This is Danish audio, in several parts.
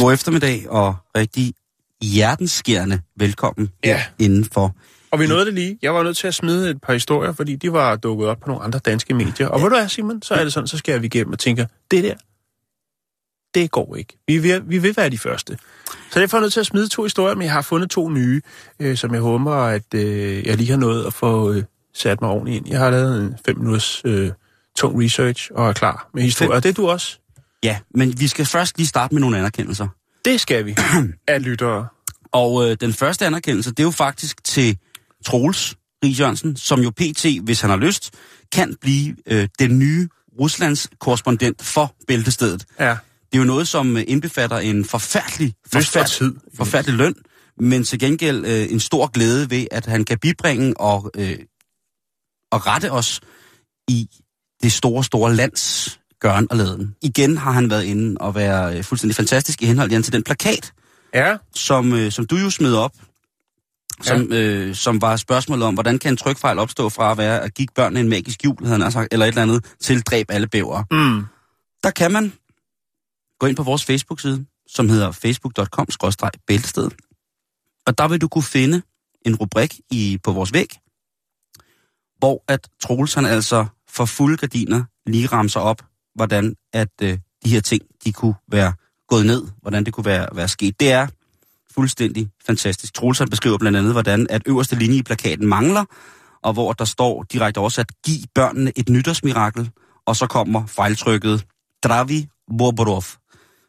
God eftermiddag og rigtig hjertenskærende velkommen Ja. indenfor. Og vi nåede det lige. Jeg var nødt til at smide et par historier, fordi de var dukket op på nogle andre danske medier. Og ja. ved du hvad, Simon? Så er det sådan, så skal vi igennem og tænker, det der, det går ikke. Vi vil, vi vil være de første. Så derfor er jeg nødt til at smide to historier, men jeg har fundet to nye, øh, som jeg håber, at øh, jeg lige har nået at få øh, sat mig ordentligt ind. Jeg har lavet en fem minutters øh, tung research og er klar med historier. Og det er du også. Ja, men vi skal først lige starte med nogle anerkendelser. Det skal vi af lyttere. Og øh, den første anerkendelse, det er jo faktisk til Troels Ries Jørgensen, som jo pt, hvis han har lyst, kan blive øh, den nye Ruslands korrespondent for Bæltestedet. Ja. Det er jo noget, som øh, indbefatter en forfærdelig, forfærdelig, forfærdelig løn, men til gengæld øh, en stor glæde ved, at han kan bibringe og, øh, og rette os i det store, store lands gøren og laden. Igen har han været inde og være øh, fuldstændig fantastisk i henhold Jan, til den plakat, Ja, som, øh, som du jo smed op, som, øh, som var spørgsmålet om, hvordan kan en trykfejl opstå fra at være at give børnene en magisk jul, havde han sagt, eller et eller andet, til dræb alle bæver. mm. Der kan man gå ind på vores Facebook-side, som hedder facebook.com-bæltested. Og der vil du kunne finde en rubrik i, på vores væg, hvor at Troels han altså for fulde gardiner lige ramser op, hvordan at øh, de her ting, de kunne være gået ned, hvordan det kunne være, være sket. Det er fuldstændig fantastisk. Troels han beskriver blandt andet, hvordan at øverste linje i plakaten mangler, og hvor der står direkte oversat, giv børnene et nytårsmirakel, og så kommer fejltrykket Dravi Borborov,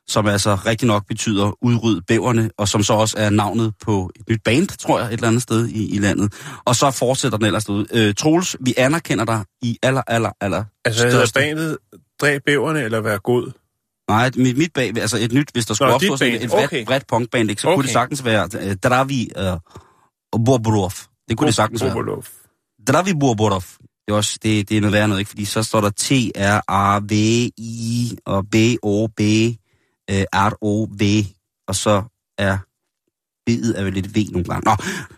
som altså rigtig nok betyder udryd bæverne, og som så også er navnet på et nyt band, tror jeg, et eller andet sted i, i landet. Og så fortsætter den ellers ud. Øh, Troels, vi anerkender dig i aller, aller, aller Altså, hedder bandet Dræb bæverne eller Vær god? Nej, mit, mit bag, altså et nyt, hvis der skulle Nå, opstå sådan et bredt, Okay. bredt punkband, ikke, så okay. kunne det sagtens være uh, Dravi uh, Borborov. Det kunne det sagtens være. Bobolov. Dravi Borborov. Det er også, det, det er noget værd noget, ikke? Fordi så står der T-R-A-V-I og B-O-B-R-O-V, og så er B'et er vel lidt V nogle gange. Nå,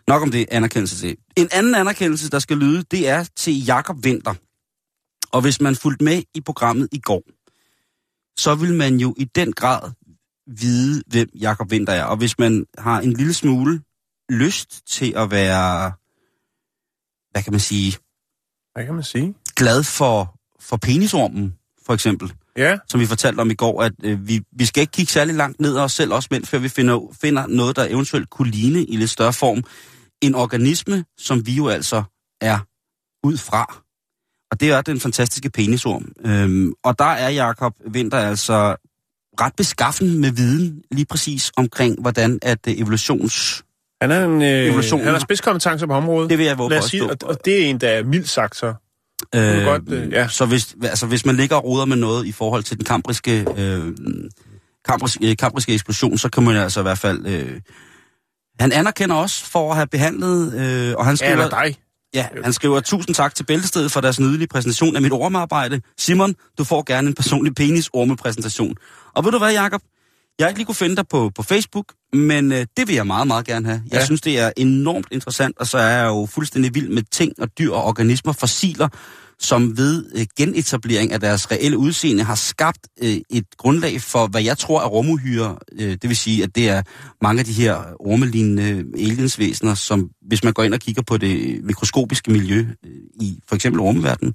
nok om det anerkendelse til. En anden anerkendelse, der skal lyde, det er til Jakob Winter. Og hvis man fulgte med i programmet i går, så vil man jo i den grad vide, hvem Jakob Winter er. Og hvis man har en lille smule lyst til at være, hvad kan man sige, Hvad kan man sige? glad for, for penisormen, for eksempel, Ja, som vi fortalte om i går, at øh, vi, vi skal ikke kigge særlig langt ned af os selv, også mænd, før vi finder, finder noget, der eventuelt kunne ligne i lidt større form. En organisme, som vi jo altså er ud fra. Og det er den fantastiske penisorm. Øhm, og der er Jakob Winter altså ret beskaffen med viden lige præcis omkring, hvordan at øh, evolutions... han er en øh, Evolutionen. han har spidskompetencer på området. Det vil jeg våge Lad os sige, og, og det er en, der er mildt sagt så. kan godt, øh, ja. Så hvis, altså, hvis man ligger og roder med noget i forhold til den kambriske, øh, kambriske, kambriske eksplosion, så kan man altså i hvert fald... Øh, han anerkender også for at have behandlet, øh, og han Ja, skriver, eller dig. Ja, han skriver, tusind tak til Bæltestedet for deres nydelige præsentation af mit ormearbejde. Simon, du får gerne en personlig penis-ormepræsentation. Og ved du hvad, Jacob? Jeg har ikke lige kunne finde dig på, på Facebook, men øh, det vil jeg meget, meget gerne have. Jeg ja. synes, det er enormt interessant, og så er jeg jo fuldstændig vild med ting og dyr og organismer, fossiler, som ved øh, genetablering af deres reelle udseende har skabt øh, et grundlag for, hvad jeg tror er rumuhyre. Øh, det vil sige, at det er mange af de her ormelignende aliensvæsener, som hvis man går ind og kigger på det mikroskopiske miljø øh, i for eksempel ormeverdenen,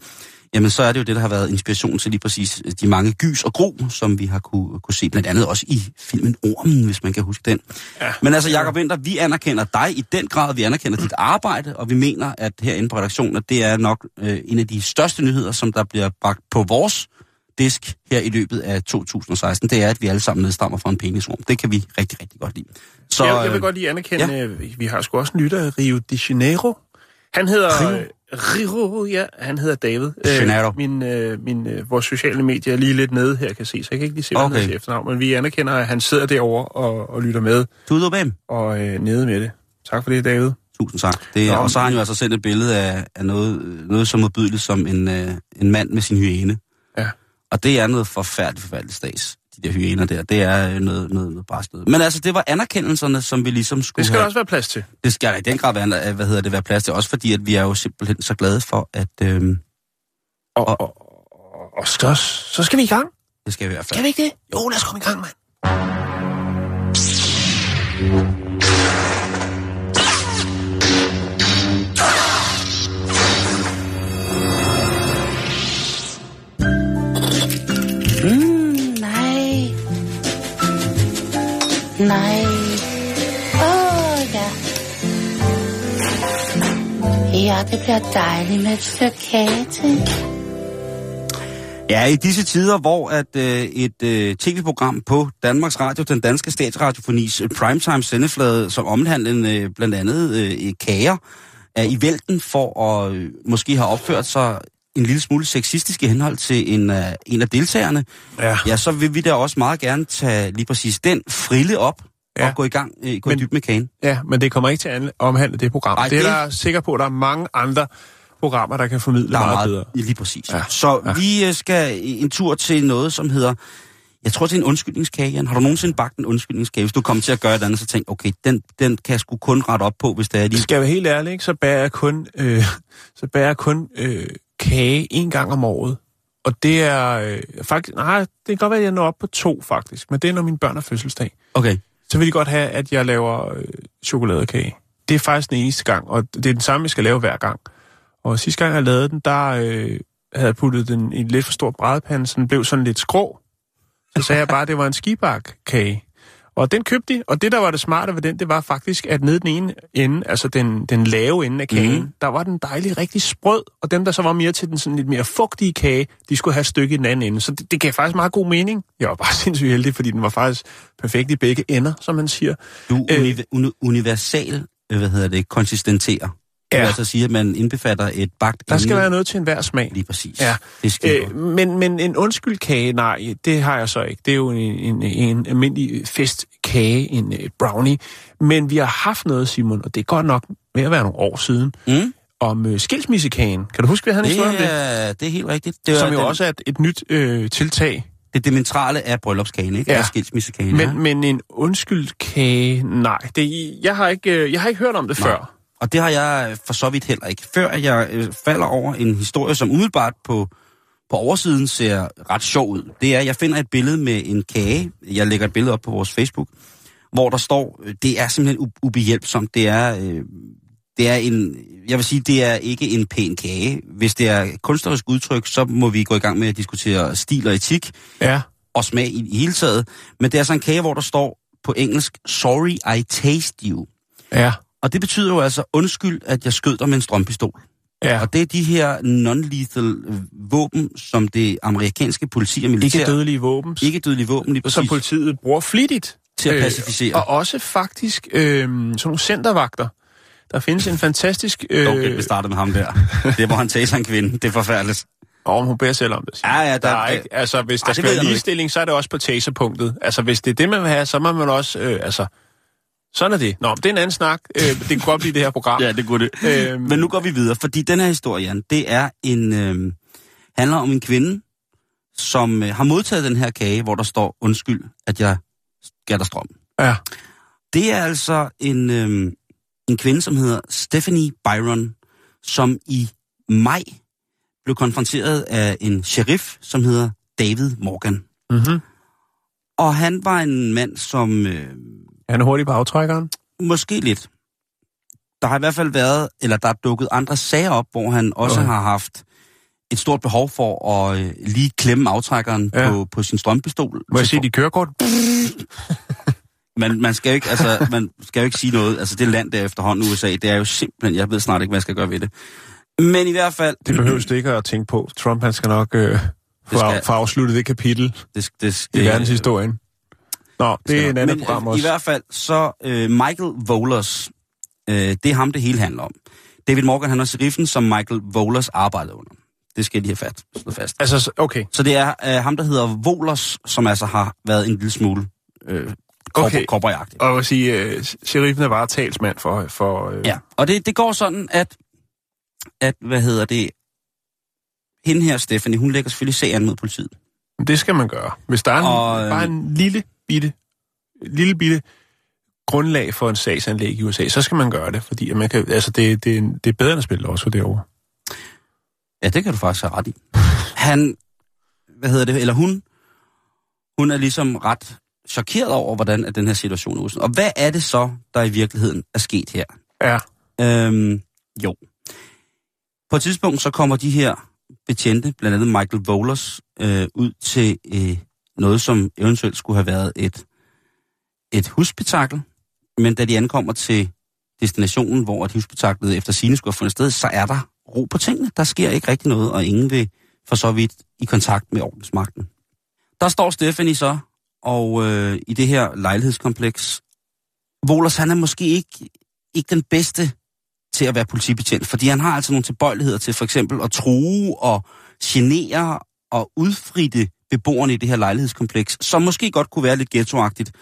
jamen så er det jo det, der har været inspiration til lige præcis de mange gys og gro, som vi har kunne, kunne se blandt andet også i filmen Ormen, hvis man kan huske den. Ja. Men altså, Jacob Winter, vi anerkender dig i den grad, vi anerkender dit arbejde, og vi mener, at herinde på redaktionen, at det er nok øh, en af de største nyheder, som der bliver bragt på vores disk her i løbet af 2016, det er, at vi alle sammen nedstammer fra en penisrum. Det kan vi rigtig, rigtig godt lide. Så, jeg, jeg vil øh, godt lige anerkende, ja. vi har sgu også en lytter, Rio de Janeiro. Han hedder... Rio? Rio, ja, han hedder David. Øh, min, øh, min, øh, vores sociale medier er lige lidt nede her, kan se, så jeg kan ikke lige se, hvad Okay. okay. han efternavn, men vi anerkender, at han sidder derovre og, og lytter med, Tudo bem. og øh, nede med det. Tak for det, David. Tusind tak. Det, Nå, og så har han jo altså sendt et billede af, af noget, noget så modbydeligt som en, øh, en mand med sin hyæne. Ja. Og det er noget forfærdeligt, forfærdeligt stads. De der hyæner der, det er øh, noget, noget, noget bræst noget. Men altså, det var anerkendelserne, som vi ligesom skulle Det skal have. også være plads til. Det skal der i den grad være, hvad hedder det, være plads til. Også fordi, at vi er jo simpelthen så glade for, at øh, Og, og, og, og så, så skal vi i gang. det skal i hvert fald. Kan vi ikke det? Jo, lad os komme i gang, mand. Nej. Åh, oh, ja. Ja, det bliver dejligt med et stykke kage til. Ja, i disse tider, hvor at øh, et øh, tv-program på Danmarks Radio, den danske statsradiofonis øh, primetime sendeflade, som omhandler øh, blandt andet øh, kager, er i vælten for at øh, måske have opført sig en lille smule sexistisk i henhold til en, øh, en af deltagerne, Ja. ja, så vil vi da også meget gerne tage lige præcis den frille op ja. Og gå i gang, øh, gå Men- i dyb med kagen. Ja, men det kommer ikke til at omhandle det program. Ej, det er det- der er sikker på, at der er mange andre programmer, der kan formidle Der er meget, meget, bedre. lige præcis. Ja. Så ja. Vi øh, skal en tur til noget, som hedder, jeg tror det er en undskyldningskage, Jan. Har du nogensinde bagt en undskyldningskage? Hvis du kommer til at gøre et andet, så tænk, okay, den, den kan jeg sgu kun rette op på, hvis det er lige... skal jeg være helt ærlig, ikke? så bærer jeg kun, øh, så bærer jeg kun øh, kage en gang om året. Og det er øh, faktisk, nej, det kan godt være, at jeg når op på to faktisk, men det er, når mine børn har fødselsdag. Okay, Så vil de godt have, at jeg laver øh, chokoladekage. Det er faktisk den eneste gang, og det er den samme, jeg skal lave hver gang. Og sidste gang, jeg lavede den, der øh, havde jeg puttet den i en lidt for stor brædepande, så den blev sådan lidt skrå. Så sagde jeg bare, at det var en skibakkage. Og den købte de, og det, der var det smarte ved den, det var faktisk, at nede den ene ende, altså den, den lave ende af kagen, Mhm. mm. der var den dejlig rigtig sprød, og dem, der så var mere til den sådan lidt mere fugtige kage, de skulle have et stykke i den anden ende. Så det, det gav faktisk meget god mening. Jeg var bare sindssygt heldig, fordi den var faktisk perfekt i begge ender, som man siger. du Øh. uni- uni- universal, øh, hvad hedder det, konsistenterer. Det vil Ja. altså sige, at man indbefatter et bagt Der skal emne. være noget til enhver smag. Lige præcis. Ja. Det skal Øh, men, men en undskyldkage, nej, det har jeg så ikke. Det er jo en, en, en almindelig festkage, en uh, brownie. Men vi har haft noget, Simon, og det er godt nok ved at være nogle år siden, mm? om uh, skilsmissekagen. Kan du huske, vi havde en historie om det, det? er, er helt rigtigt. Det er Som jo den, også er et, et nyt øh, tiltag. det dimensionale af bryllupskagen, ikke? Ja. Eller skilsmissekagen. Men, ja. men en undskyldkage, nej. Det, jeg, har ikke, øh, jeg har ikke hørt om det Nej. før. Og det har jeg for så vidt heller ikke. Før jeg øh, falder over en historie, som umiddelbart på, på oversiden ser ret sjov ud. Det er, at jeg finder et billede med en kage. Jeg lægger et billede op på vores Facebook, hvor der står, øh, det er simpelthen ubehjælpsomt. Det er, øh, det er en, jeg vil sige, det er ikke en pæn kage. Hvis det er kunstnerisk udtryk, så må vi gå i gang med at diskutere stil og etik Ja. og smag i, i hele taget. Men det er så en kage, hvor der står på engelsk, sorry I taste you. Ja. Og det betyder jo altså, undskyld, at jeg skød dig med en strømpistol. Ja. Og det er de her non-lethal øh, våben, som det amerikanske politi og militær... Ikke dødelige våben. Ikke dødelige våben, lige Som præcis, politiet bruger flittigt. til at Øh, pacificere. Og også faktisk øh, sådan nogle centervagter. Der findes en fantastisk... Øh, Okay, vi starter med ham der. Det er, hvor han tager en kvinde. Det er forfærdeligt. Og hun beder selv om det. Ja, ja, der- der er ikke, altså, hvis Ej, der skal være ligestilling, så er det også på taserpunktet. Altså, hvis det er det, man vil have, så må man også... Øh, altså, sådan er det. Nå, det er en anden snak. Øh, det kunne godt blive det her program. Ja, det kunne det. Øhm. Men nu går vi videre, fordi den her historie, Jan, det er en... Øh, handler om en kvinde, som øh, har modtaget den her kage, hvor der står, undskyld, at jeg gav dig strøm. Ja. Det er altså en, øhm, en kvinde, som hedder Stephanie Byron, som i maj blev konfronteret af en sheriff, som hedder David Morgan. Mm-hmm. Og han var en mand, som øh, Han er hurtig på aftrækkeren. måske lidt... Der har i hvert fald været, eller der er dukket andre sager op, hvor han også Okay. har haft et stort behov for at øh, lige klemme aftrækkeren Ja. på, på sin strømpistol. Må jeg sige, de kørekort? Man, man, skal jo ikke, altså, man skal jo ikke sige noget. Altså, det land der efterhånden, USA, det er jo simpelthen... Jeg ved snart ikke, hvad jeg skal gøre ved det. Men i hvert fald... Det behøves det ikke at tænke på. Trump, han skal nok øh, For, skal- for at afslutte det kapitel Det, det, i verdenshistorien. Nå, det er en anden Men, program øh, også. I hvert fald, så øh, Michael Volers, øh, det er ham, det hele handler om. David Morgan, han er sheriffen, som Michael Volers arbejdede under. Det skal de have fat, slå fast. Altså, så- okay. Så det er øh, ham, der hedder Volers, som altså har været en lille smule øh, Okay. okay. Og jeg vil sige, uh, sheriffen er bare talsmand for... for uh, Ja, og det, det går sådan, at, at, hvad hedder det, hende her, Stephanie, hun lægger selvfølgelig sagen mod politiet. Det skal man gøre. Hvis der er en, Og, øh, bare en lille bitte, lille bitte grundlag for en sagsanlæg i USA, så skal man gøre det, fordi man kan, altså det, det, er- det er bedre at spille også derovre. Ja, det kan du faktisk have ret i. Han, hvad hedder det, eller hun, hun er ligesom ret chokeret over, hvordan at den her situation er. Og hvad er det så, der i virkeligheden er sket her? Ja. Øhm, jo. På et tidspunkt så kommer de her betjente, blandt andet Michael Volers, øh, ud til øh, noget, som eventuelt skulle have været et, et husspektakel. Men da de ankommer til destinationen, hvor et husspektaklet efter sine skulle have fundet sted, så er der ro på tingene. Der sker ikke rigtig noget, og ingen vil for så vidt i kontakt med ordensmagten. Der står Stephanie så, og øh, i det her lejlighedskompleks. Wohlers han er måske ikke, ikke den bedste til at være politibetjent, fordi han har altså nogle tilbøjeligheder til for eksempel at true og genere og udfritte beboerne i det her lejlighedskompleks, som måske godt kunne være lidt ghettoagtigt,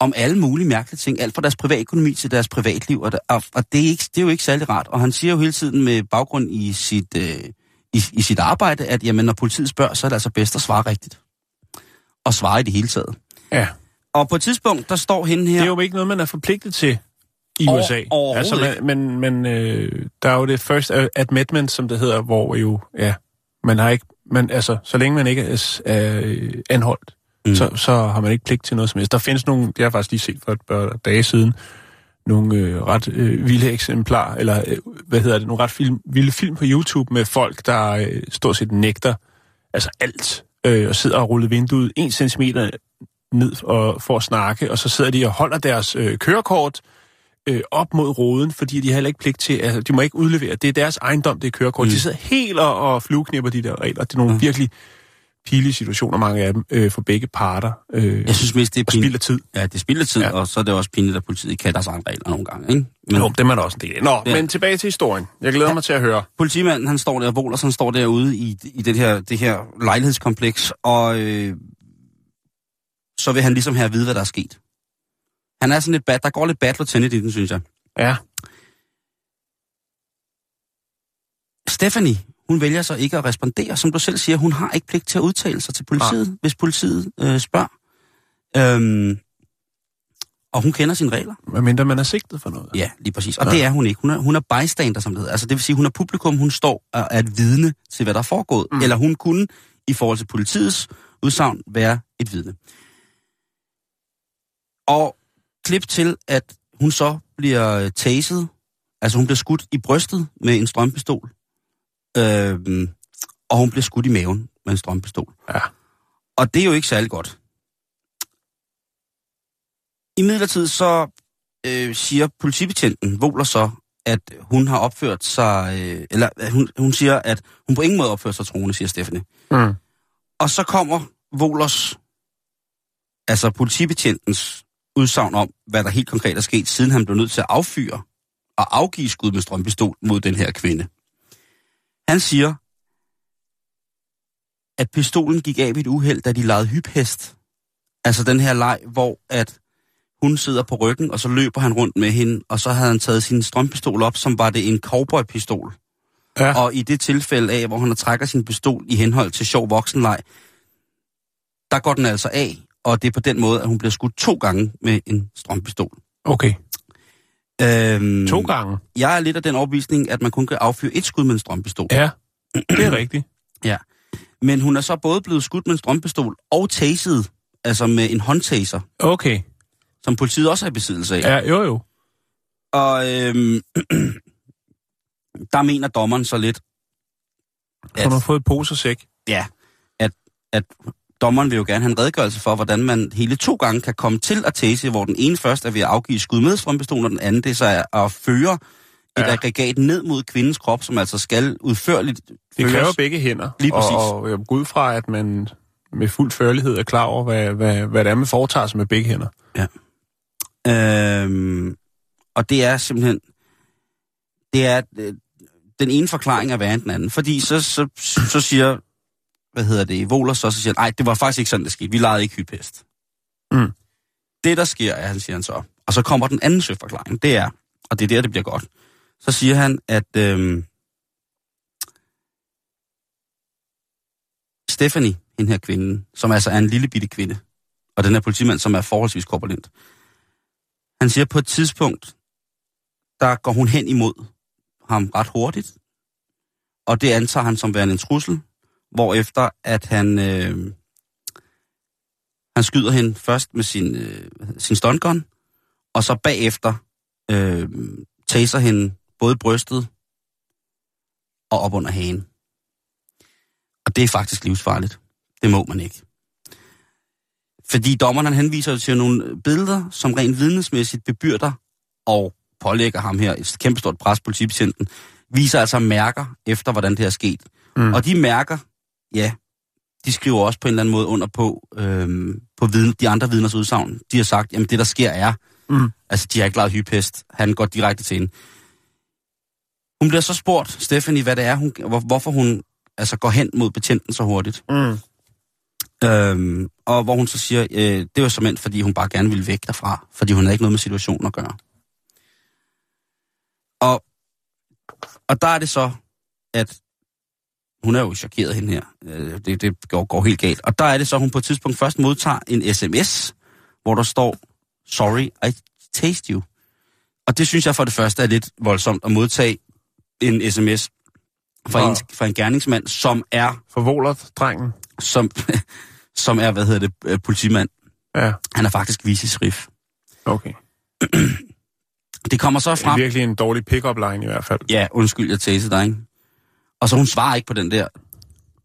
om alle mulige mærkelige ting, alt fra deres privatøkonomi til deres privatliv, og, der, og, det, er ikke, det er jo ikke særlig rart. Og han siger jo hele tiden med baggrund i sit, øh, i, i sit arbejde, at jamen, når politiet spørger, så er det altså bedst at svare rigtigt. Og svare i det hele taget. Ja. Og på et tidspunkt, der står hende her... Det er jo ikke noget, man er forpligtet til i Over- USA. altså, man, men men øh, der er jo det first admittment, som det hedder, hvor jo, ja, man har ikke, man, altså, så længe man ikke er øh, anholdt, Mm. mm. så, så har man ikke pligt til noget som helst. Der findes nogle, det har jeg faktisk lige set for et par dage siden, nogle øh, ret øh, vilde eksemplarer, eller øh, hvad hedder det, nogle ret film, vilde film på YouTube med folk, der øh, stort set nægter, altså alt, øh, og sidder og ruller vinduet en centimeter ned og, for at snakke, og så sidder de og holder deres øh, kørekort øh, op mod roden, fordi de har heller ikke pligt til, altså de må ikke udlevere, det er deres ejendom, det er kørekort. Mm. Mm. De sidder helt og, og flueknipper de der regler. Det er nogle ja. virkelig pinlige situationer, mange af dem, øh, for begge parter. Øh, Jeg synes mest, det er og pinligt. spilder tid. Ja, det spilder tid, ja. Og så er det også pinligt, at politiet kan deres egne regler nogle gange. Ikke? Men Jo, dem er der også en del af. Nå, Ja. men tilbage til historien. Jeg glæder Ja. ja. mig til at høre. politimanden, han står der, Volers, han står derude i, i det, her, det her lejlighedskompleks, og øh, så vil han ligesom have at vide, hvad der er sket. Han er sådan lidt bad, der går lidt bad lieutenant i den, synes jeg. Ja. Stephanie, hun vælger så ikke at respondere. Som du selv siger, hun har ikke pligt til at udtale sig til politiet, Nej. hvis politiet øh, spørger. Øhm, og hun kender sine regler. Hvad mindre man er sigtet for noget. Ja, lige præcis. Og Ja. det er hun ikke. Hun er, hun er bystander, som det hedder. Altså det vil sige, hun er publikum, hun står og er et vidne til, hvad der er foregået. Mm. Eller hun kunne, i forhold til politiets udsagn, være et vidne. Og klip til, at hun så bliver øh, taset, altså hun bliver skudt i brystet med en strømpistol, øhm, og hun bliver skudt i maven med en strømpistol. Ja. Og det er jo ikke særlig godt. I midlertid så øh, siger politibetjenten, Voler så, at hun har opført sig, øh, eller at hun, hun siger, at hun på ingen måde opfører sig troende, siger Stephanie. Mm. Og så kommer Volers, altså politibetjentens udsagn om, hvad der helt konkret er sket, siden han blev nødt til at affyre og afgive skud med strømpistol mod den her kvinde. Han siger, at pistolen gik af ved et uheld, da de legede hyphest. Altså den her leg, hvor at hun sidder på ryggen, og så løber han rundt med hende, og så havde han taget sin strømpistol op, som var det en cowboypistol. Ja. Og i det tilfælde af, hvor han trækker sin pistol i henhold til sjov voksenleg, der går den altså af, og det er på den måde, at hun bliver skudt to gange med en strømpistol. Okay. Øhm, To gange. Jeg er lidt af den overbevisning, at man kun kan affyre et skud med en strømpistol. Ja, det er rigtigt. Men hun er så både blevet skudt med en strømpistol og taset, altså med en håndtaser, Okay. som politiet også er i besiddelse af. Ja, jo jo. Og øhm, der mener dommeren så lidt, Hun har fået pose og sæk. ja, at, at dommeren vil jo gerne have en redegørelse for, hvordan man hele to gange kan komme til at tase, hvor den ene først er ved at afgive skud med strømpistolen, og den anden det så er at føre et Ja. aggregat ned mod kvindens krop, som altså skal udførligt Det føres. kræver begge hænder. Lige præcis. Og, og jeg går ud fra, at man med fuld førlighed er klar over, hvad, hvad, hvad det er, man foretager sig med begge hænder. Øhm, og det er simpelthen, det er øh, den ene forklaring er værre end den anden. Fordi så, så, så siger, hvad hedder det, Voler så, så siger nej, det var faktisk ikke sådan, det skete. Vi legede ikke hyldpest. Mm. Det, der sker, er, han siger han så, og så kommer den anden søforklaring, det er, og det er der, det bliver godt. Så siger han, at øhm, Stephanie, den her kvinde, som altså er en lille bitte kvinde, og den her politimand, som er forholdsvis korpulent, han siger, på et tidspunkt, der går hun hen imod ham ret hurtigt, og det antager han som værende en trussel, hvorefter at han, øh, han skyder hende først med sin, øh, sin stuntgun, og så bagefter øh, taser hende både brystet og op under hagen. Og det er faktisk livsfarligt. Det må man ikke. Fordi dommeren han henviser til nogle billeder, som rent vidnesmæssigt bebyrder og pålægger ham her et kæmpestort pres på politibetjenten, viser altså mærker efter, hvordan det er sket. Mm. Og de mærker, ja, de skriver også på en eller anden måde under på, øhm, på viden, de andre vidners udsagn. De har sagt, jamen det der sker er, Mm. altså de har ikke lavet hypest. Han går direkte til hende. Hun bliver så spurgt, Stephanie, hvad det er, hun, hvor, hvorfor hun altså går hen mod betjenten så hurtigt. Mm. Øhm, og hvor hun så siger, øh, det var som fordi hun bare gerne ville væk derfra, fordi hun havde ikke noget med situationen at gøre. Og, og der er det så, at hun er jo chokeret hende her. Øh, det, det går, går helt galt. Og der er det så, at hun på et tidspunkt først modtager en sms, hvor der står, sorry, I taste you. Og det synes jeg for det første er lidt voldsomt at modtage en sms fra, Nå. en, fra en gerningsmand, som er Forvolert, drengen. som, som er, hvad hedder det, øh, politimand. Ja, Han er faktisk viceserif. okay. Det kommer så Det er frem... virkelig en dårlig pick-up line i hvert fald. Ja, undskyld, jeg tæser dig, ikke? Og så hun svarer ikke på den der.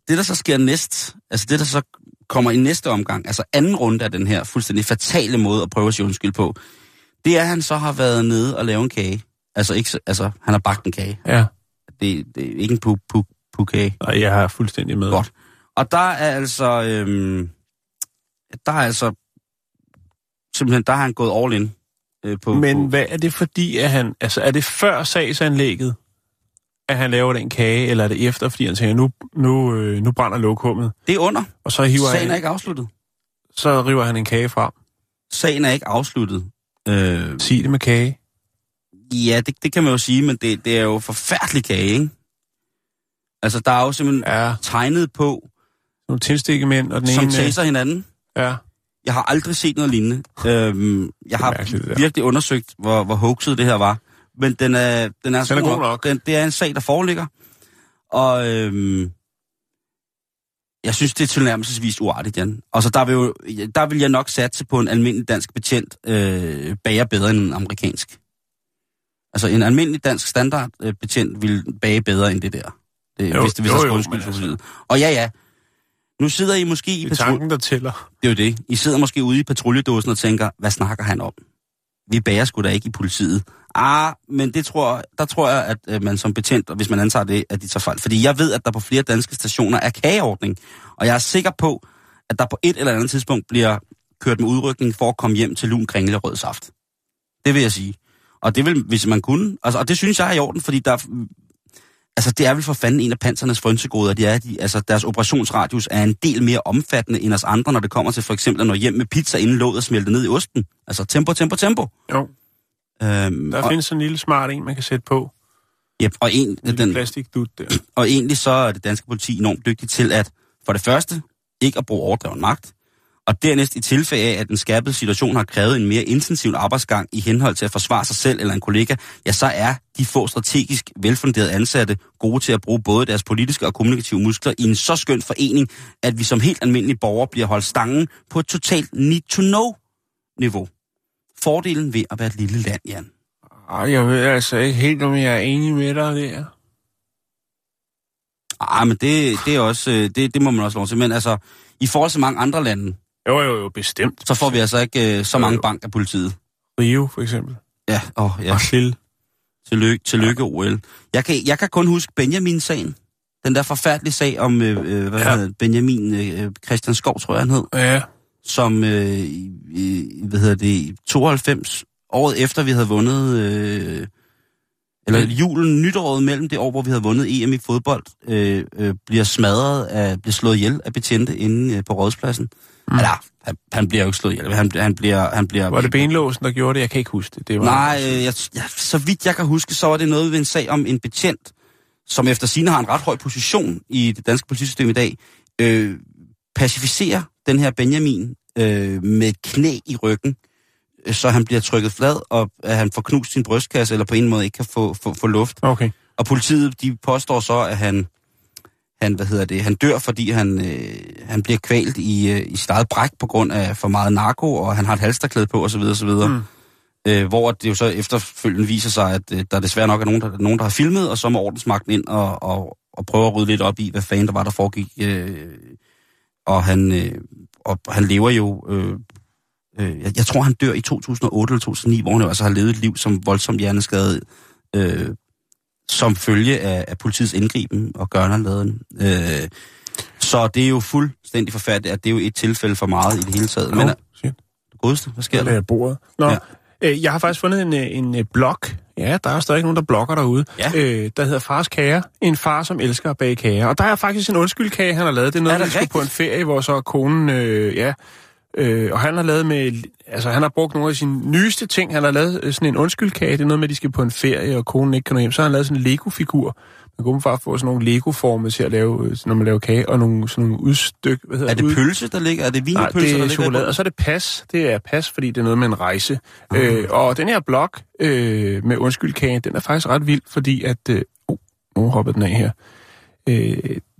Det, der så sker næst, altså det, der så kommer i næste omgang, altså anden runde af den her fuldstændig fatale måde at prøve at sige undskyld på, det er, at han så har været nede og lave en kage. Altså, ikke, så- altså han har bagt en kage. Ja. Det, det er ikke en pu, pu, pu kage. Og jeg er fuldstændig med. Godt. Og der er altså, øhm, der er altså, simpelthen, der har han gået all in. Øh, på, Men på, hvad er det fordi, at han... Altså, er det før sagsanlægget, at han laver den kage, eller er det efter, fordi han tænker, nu, nu, øh, nu brænder lokummet, det er under. og så hiver Sagen er han, ikke afsluttet. så river han en kage frem. Sagen er ikke afsluttet. Øh, Sig det med kage. ja, det, det kan man jo sige, men det, det er jo forfærdelig kage, ikke? Altså, der er jo simpelthen Ja, tegnet på, nogle tilstikkemænd, og den som ene... taser hinanden. Ja, Jeg har aldrig set noget lignende. Øhm, jeg har virkelig undersøgt, hvor, hvor hoaxet det her var. Men den er, den er, Den er god nok. Den, det er en sag, der foreligger. Og øhm, jeg synes, det er tilnærmelsesvis uartigt, Jan. Og så der vil, jo, der vil jeg nok satse på en almindelig dansk betjent øh, bager bedre end en amerikansk. Altså en almindelig dansk standard øh, betjent vil bage bedre end det der. Det, Jo, hvis det hvis jo, der jo, undskyld men for altså-. Og ja, ja. Nu sidder I måske i det er tanken, der tæller. Det er jo det. I sidder måske ude i patruljedåsen og tænker, hvad snakker han om? Vi bager sgu da ikke i politiet. Ah, men det tror, der tror jeg, at øh, man som betjent, og hvis man antager det, at de tager fejl. Fordi jeg ved, at der på flere danske stationer er kageordning. Og jeg er sikker på, at der på et eller andet tidspunkt bliver kørt med udrykning for at komme hjem til lun kringle rød saft. Det vil jeg sige. Og det vil, hvis man kunne. Altså, og det synes jeg er i orden, fordi der, altså, det er vel for fanden en af pansernes frynsegoder. De er, de, altså, deres operationsradius er en del mere omfattende end os andre, når det kommer til for eksempel at nå hjem med pizza, inden låget smelter ned i osten. Altså tempo, tempo, tempo. Jo, Øhm, der og, findes sådan en lille smart en, man kan sætte på. yep, og, en, En den, plastikdut der. og egentlig så er det danske politi enormt dygtigt til at, for det første, ikke at bruge overdreven magt, og dernæst i tilfælde af, at den skærpede situation har krævet en mere intensiv arbejdsgang i henhold til at forsvare sig selv eller en kollega, ja, så er de få strategisk velfunderede ansatte gode til at bruge både deres politiske og kommunikative muskler i en så skøn forening, at vi som helt almindelige borgere bliver holdt stangen på et totalt need-to-know-niveau. Fordelen ved at være et lille land, Jan. Ej, jeg ved altså ikke helt, om jeg er enig med dig der. Ah, men det, det er også, øh, det, det må man også lov til. Men altså, i forhold til mange andre lande, Jo, jo, jo, bestemt. så får vi altså ikke øh, så Jo, mange jo. bank af politiet. Rio, for eksempel. Ja, åh, ja. Og Lille. Tillykke, tillykke OL. Jeg kan, jeg kan kun huske Benjamin-sagen. Den der forfærdelige sag om, øh, øh, hvad Ja. ja. hedder, Benjamin øh, Christian Skov, tror jeg han hed, Ja, som, øh, i, hvad hedder det, i 92, året efter vi havde vundet, øh, eller julen, nytåret mellem det år, hvor vi havde vundet EM i fodbold, øh, øh, bliver smadret af, bliver slået ihjel af betjente inde øh, på rådspladsen. Mm. Eller, han, han bliver jo ikke slået ihjel, han, han bliver... Han bliver var det benlåsen, der gjorde det? Jeg kan ikke huske det. det var Nej, øh, jeg, jeg, så vidt jeg kan huske, så var det noget ved en sag om en betjent, som efter sine har en ret høj position i det danske politisystem i dag, øh, pacificerer den her Benjamin øh, med et knæ i ryggen, øh, så han bliver trykket flad, og at han får knust sin brystkasse, eller på en måde ikke kan få, få, få luft. Okay. Og politiet, de påstår så, at han, han, hvad hedder det, han dør, fordi han, øh, han bliver kvalt i, øh, i sit eget bræk på grund af for meget narko, og han har et halsterklæde på, osv. osv. Mm. Øh, hvor det jo så efterfølgende viser sig, at øh, der desværre nok er nogen, der, nogen, der har filmet, og så må ordensmagten ind og, og, og prøve at rydde lidt op i, hvad fanden der var, der foregik. Øh, og, han, øh, og han lever jo... Øh, øh, jeg, jeg tror, han dør i 2008 eller 2009, hvor han jo altså har levet et liv som voldsomt hjerneskadet, øh, som følge af, af politiets indgriben og gørnerladen. Øh, så det er jo fuldstændig forfærdeligt, at det er jo et tilfælde for meget i det hele taget. Men Men, øh, godeste, hvad sker der? jeg bordet. Nå, ja. Ja. øh, jeg har faktisk fundet en, øh, en øh, blog. Ja, der er stadig nogen, der blogger derude. Ja. Øh, der hedder Fars Kager. En far, som elsker at bage kager. Og der er faktisk en undskyldkage, han har lavet. Det er noget, Er det vi skulle på en ferie, hvor så konen... Øh, ja, Øh, og han har lavet med, altså han har brugt nogle af sine nyeste ting. Han har lavet øh, sådan en undskyldkage. Det er noget med, at de skal på en ferie, og konen ikke kan nå hjem. Så har han lavet sådan en Lego-figur. Man kunne bare få sådan nogle Lego-former til at lave, øh, når man laver kage, og nogle, sådan nogle udstyk. Hvad hedder Er det ud- pølse, der ligger? Er det Nej, wienerpølse, det der er chokolade, bunden? og så er det pas. Det er pas, fordi det er noget med en rejse. Uh. Øh, og den her blog øh, med undskyldkagen, den er faktisk ret vild, fordi at... Øh, oh, nu hoppede den af her. Øh,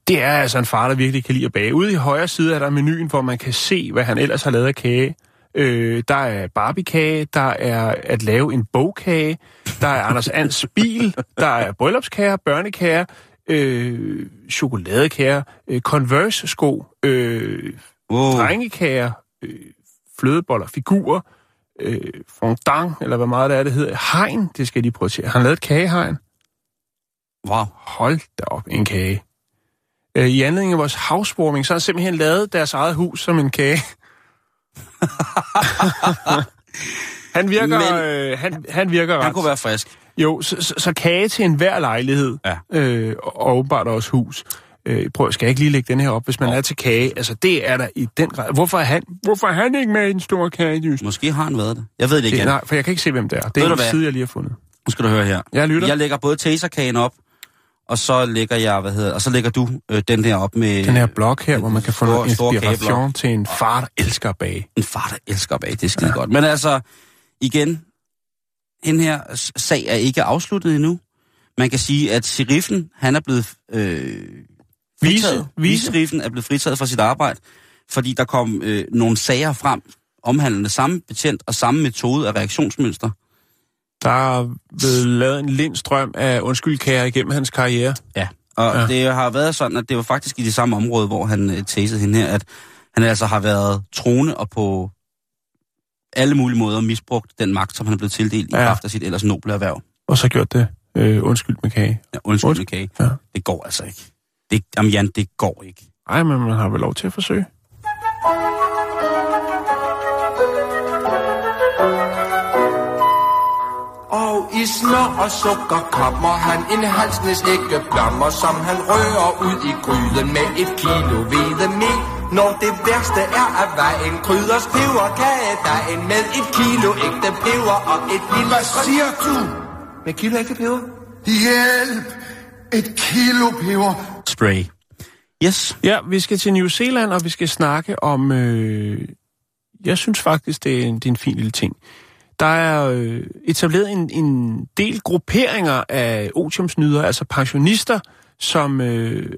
det er altså en far, der virkelig kan lide at bage. Ude i højre side er der menuen, hvor man kan se, hvad han ellers har lavet af kage. Øh, der er Barbie-kage, der er at lave en bogkage, der er Anders Ans bil, der er bryllupskager, børnekager, øh, chokoladekager, øh, Converse-sko, øh, Wow. drengekager, øh, flødeboller, figurer, øh, fondant, eller hvad meget det er, det hedder. Hegn, det skal de prøve til. Han lavet et kagehegn. Wow. Hold da op, en kage. Øh, I anledning af vores housewarming, så har han simpelthen lavet deres eget hus som en kage. han virker, Men- øh, han, han virker ret. Han kunne være frisk. Jo, så, så, så kage til enhver lejlighed, Ja. øh, og åbenbart også hus. Øh, prøv, skal jeg ikke lige lægge den her op, hvis man er til kage? Altså, det er der i den grad. Hvorfor er han, hvorfor er han ikke med i en stor kage, Måske har han været det. Jeg ved det ikke. det, nej, for jeg kan ikke se, hvem det er. Det er en side, jeg lige har fundet. Nu skal du høre her. Jeg lytter. Jeg lægger både taserkagen op, og så lægger jeg, hvad hedder, og så lægger du øh, den der op med Den her blog her, hvor man kan få noget inspiration til en far, der elsker at bage. en far, der elsker at bage. Det er skide ja. godt. Men altså, igen, den her sag er ikke afsluttet endnu. Man kan sige, at sheriffen, han er blevet øh, fritaget. Vise. Vicesheriffen er blevet fritaget fra sit arbejde, fordi der kom øh, nogle sager frem, omhandlende samme betjent og samme metode af reaktionsmønster. Der er blevet lavet en lindstrøm af undskyldkager igennem hans karriere. Ja. Og Ja. det har været sådan, at det var faktisk i det samme område, hvor han øh, tasede hende her, at han altså har været troende og på alle mulige måder misbrugt den magt, som han er blevet tildelt i Ja. kraft af sit ellers noble erhverv. Og så gjort det øh, undskyld med kage. Ja, undskyld, Undskyld. kage. Ja. Det går altså ikke. Det, jamen Jan, det går ikke. Ej, men man har vel lov til at forsøge. Og i smør og sukker kommer han en halsnes ægge blommer, som han rører ud i gryden med et kilo hvedemel. Når det værste er af vejen, krydders peber kagedejen med et kilo ægte peber og et lille... Hvad siger du? Med et kilo ægte peber? Hjælp! Et kilo peber. Spray. Yes. Ja, vi skal til New Zealand, og vi skal snakke om... Øh, jeg synes faktisk, det er en, det er en fin lille ting. Der er øh, etableret en, en del grupperinger af otiumsnyder, altså pensionister, som øh,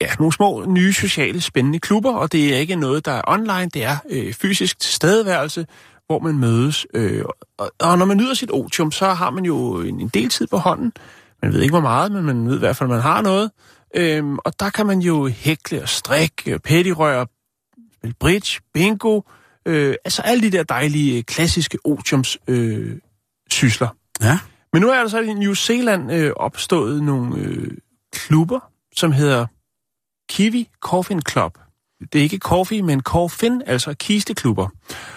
ja, nogle små, nye, sociale, spændende klubber, og det er ikke noget, der er online, det er øh, fysisk tilstedeværelse, hvor man mødes. Øh, og, og når man nyder sit otium, så har man jo en, en del tid på hånden. Man ved ikke, hvor meget, men man ved i hvert fald, at man har noget. Øhm, og der kan man jo hækle og strikke, pettyrør, spille bridge, bingo, øh, altså alle de der dejlige, klassiske otiums øh, sysler. Ja. Men nu er der så i New Zealand øh, opstået nogle øh, klubber, som hedder Kiwi Coffin Club. Det er ikke coffee, men coffin, altså kisteklubber.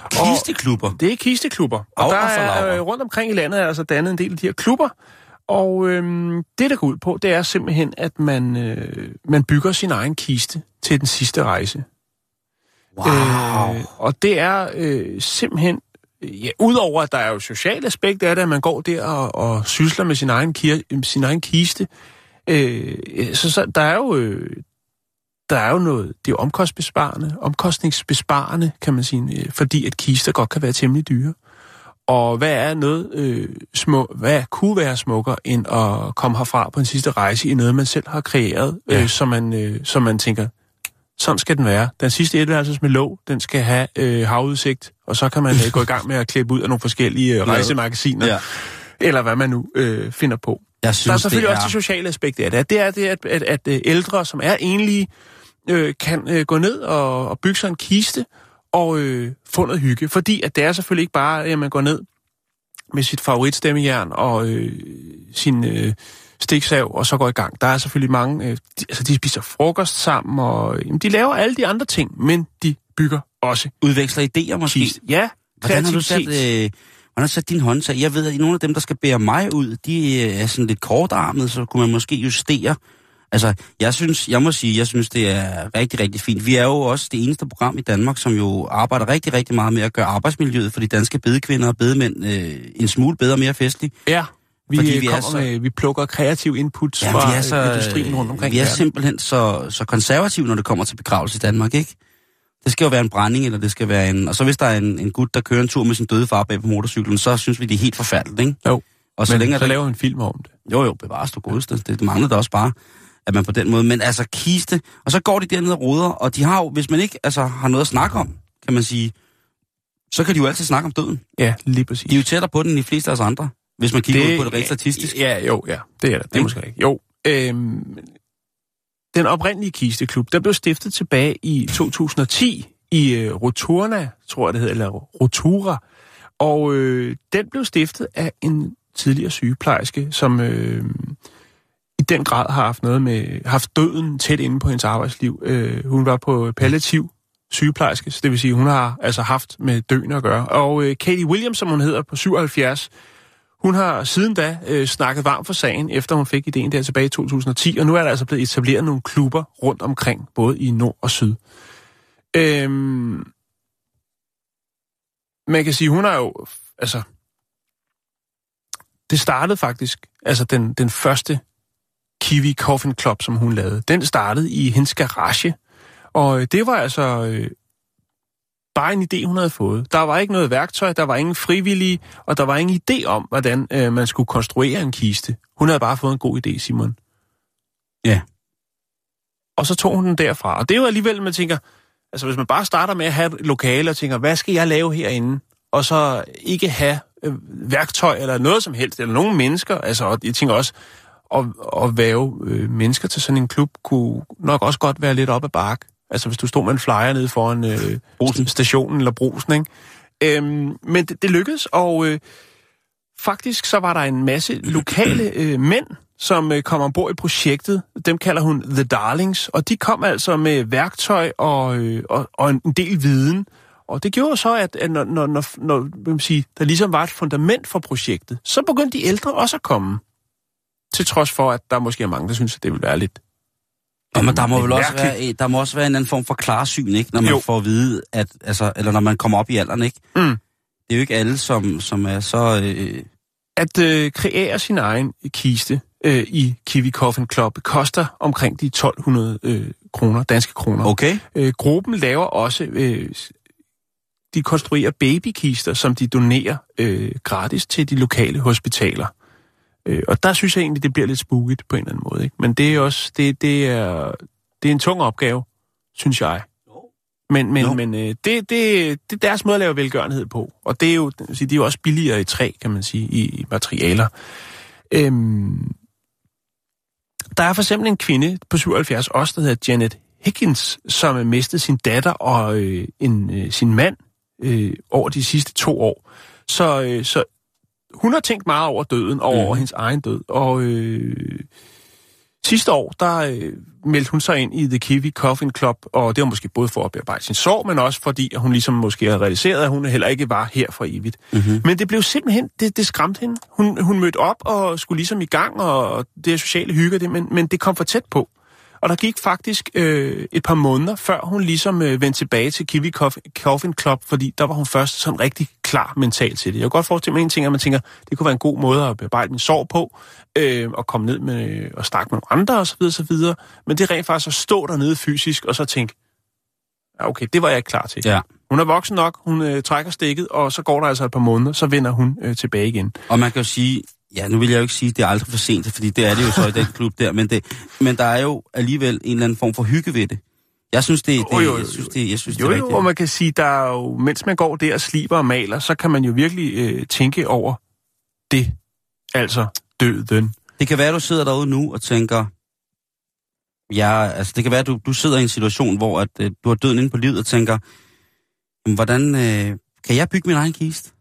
Og Kisteklubber. det er kisteklubber. Og Laura der er øh, rundt omkring i landet er altså dannet en del af de her klubber. Og øhm, det, der går ud på, det er simpelthen, at man, øh, man bygger sin egen kiste til den sidste rejse. Wow. Øh, og det er øh, simpelthen, ja, udover at der er jo socialt aspekt af det, at man går der og, og sysler med sin egen, kir- sin egen kiste, øh, så, så der er jo... Øh, der er jo noget, det er jo omkostbesparende, omkostningsbesparende, kan man sige, øh, fordi at kister godt kan være temmelig dyre. Og hvad er noget øh, små, hvad kunne være smukkere end at komme herfra på en sidste rejse i noget, man selv har kreeret, ja. øh, som, man, øh, som man tænker, sådan skal den være. Den sidste etværelses med låg, den skal have øh, havudsigt, og så kan man øh, gå i gang med at klippe ud af nogle forskellige øh, rejsemagasiner, Ja. eller hvad man nu øh, finder på. Jeg Synes, der er selvfølgelig det også er... det sociale aspekt af det. Det er det, at, at, at øh, ældre, som er enlige, øh, kan øh, gå ned og, og bygge sig en kiste og øh, få noget hygge. Fordi at det er selvfølgelig ikke bare, at man går ned med sit favoritstemmejern og øh, sin øh, stiksav, og så går i gang. Der er selvfølgelig mange, øh, de, altså de spiser frokost sammen, og jamen, de laver alle de andre ting, men de bygger også Udveksler idéer måske. kiste. Ja, Hvordan har du sat, øh, hvordan sat din håndtag? Jeg ved, at nogle af dem, der skal bære mig ud, de øh, er sådan lidt kortarmet, så kunne man måske justere. Altså, jeg synes, jeg må sige, jeg synes, det er rigtig, rigtig fint. Vi er jo også det eneste program i Danmark, som jo arbejder rigtig, rigtig meget med at gøre arbejdsmiljøet for de danske bedekvinder og bedemænd øh, en smule bedre og mere festlig. Ja, vi, Fordi vi er kommer så- med, vi plukker kreativ input Ja, fra vi er så, øh, industrien rundt omkring. vi er verden. simpelthen så, så konservative, når det kommer til begravelse i Danmark, ikke? Det skal jo være en brænding, eller det skal være en... Og så hvis der er en, en gut, der kører en tur med sin døde far bag på motorcyklen, så synes vi, det er helt forfærdeligt, ikke? Jo, Og så men længe så der... laver en film om det. Jo, jo, bevares du godeste. Det, det manglede da også bare, at man på den måde... Men altså, kiste... Og så går de dernede og roder, og de har jo, hvis man ikke altså, har noget at snakke om, kan man sige, så kan de jo altid snakke om døden. Ja, lige præcis. De er jo tættere på den end de fleste af os andre, hvis man kigger det, ud på det rent statistisk. Ja, jo, ja. Det er det. Det er måske ikke. Jo. Øhm, den oprindelige kisteklub, der blev stiftet tilbage i 2010 i øh, Roturna, tror jeg det hedder, eller Rotura. Og øh, den blev stiftet af en tidligere sygeplejerske, som øh, i den grad har haft noget med haft døden tæt inde på hendes arbejdsliv. Øh, hun var på palliativ sygeplejerske, så det vil sige, hun har altså haft med døden at gøre. Og øh, Katie Williams, som hun hedder, på 77, hun har siden da øh, snakket varmt for sagen, efter hun fik ideen der tilbage i 2010, og nu er der altså blevet etableret nogle klubber rundt omkring, både i nord og syd. Øhm, man kan sige, hun har jo, altså, det startede faktisk, altså den, den første Kiwi Coffin Club, som hun lavede, den startede i hendes garage, og øh, det var altså øh, bare en idé, hun havde fået. Der var ikke noget værktøj, der var ingen frivillige, og der var ingen idé om, hvordan øh, man skulle konstruere en kiste. Hun havde bare fået en god idé, Simon. Ja. Og så tog hun den derfra. Og det er jo alligevel, man tænker, altså hvis man bare starter med at have et lokale og tænker, hvad skal jeg lave herinde? Og så ikke have øh, værktøj eller noget som helst, eller nogen mennesker. Altså, og jeg tænker også, at, at væve øh, mennesker til sådan en klub kunne nok også godt være lidt op ad bark. Altså hvis du stod med en flyer nede foran øh, stationen eller brusen, ikke? Øhm, men det, det lykkedes, og øh, faktisk så var der en masse lokale øh, mænd, som øh, kom ombord i projektet. Dem kalder hun The Darlings, og de kom altså med værktøj og, øh, og, og en del viden. Og det gjorde så, at, at når, når, når, når man sige, der ligesom var et fundament for projektet, så begyndte de ældre også at komme. Til trods for, at der måske er mange, der synes, at det vil være lidt... Ja, men der må vel også være, der må også være en anden form for klarsyn, ikke? Når man Jo. får at vide, at, altså, eller når man kommer op i alderen, ikke? Mm. Det er jo ikke alle, som, som er så... Øh, At øh, kreere sin egen kiste øh, i Kiwi Coffin Club koster omkring de 1200 øh, kroner, danske kroner. okay. Øh, gruppen laver også, øh, de konstruerer babykister, som de donerer øh, gratis til de lokale hospitaler. Øh, og der synes jeg egentlig, det bliver lidt spooket på en eller anden måde. Ikke? Men det er også, det, det, er, det er en tung opgave, synes jeg. Men, men, men øh, det, det, det er deres måde at lave velgørenhed på. Og det er jo, det er jo også billigere i træ, kan man sige, i, i materialer. Øhm, der er for eksempel en kvinde på 77 også, der hedder Janet Higgins, som har mistet sin datter og øh, en, øh, sin mand øh, over de sidste to år. Så, øh, så hun har tænkt meget over døden, og over Mhm. hendes egen død. Og øh, sidste år, der øh, meldte hun sig ind i The Kiwi Coffin Club, og det var måske både for at bearbejde sin sorg, men også fordi at hun ligesom måske havde realiseret, at hun heller ikke var her for evigt. Mm-hmm. Men det blev simpelthen, det, det skræmte hende. Hun, hun mødte op og skulle ligesom i gang, og det er sociale hygge, det, men, men det kom for tæt på. Og der gik faktisk øh, et par måneder, før hun ligesom øh, vendte tilbage til Kiwi Coffin, Club, fordi der var hun først sådan rigtig klar mentalt til det. Jeg kan godt forestille mig en ting, at man tænker, det kunne være en god måde at bearbejde min sorg på, øh, og komme ned med, og snakke med nogle andre osv. osv. Men det er rent faktisk at stå dernede fysisk, og så tænke, ja okay, det var jeg ikke klar til. Ja. Hun er voksen nok, hun øh, trækker stikket, og så går der altså et par måneder, så vender hun øh, tilbage igen. Og man kan jo sige, ja, nu vil jeg jo ikke sige, at det er aldrig for sent, fordi det er det jo så i den klub der, men, det, men der er jo alligevel en eller anden form for hygge ved det. Jeg synes, det, det, Jo, jo, jo, jeg synes, det, jeg synes, Jo, det er jo, og rigtigt. man kan sige, der er jo, mens man går der og sliber og maler, så kan man jo virkelig øh, tænke over det, altså døden. Det kan være, at du sidder derude nu og tænker, ja, altså det kan være, at du, du sidder i en situation, hvor at, øh, du har døden inde på livet og tænker, "Jamen, hvordan øh, kan jeg bygge min egen kiste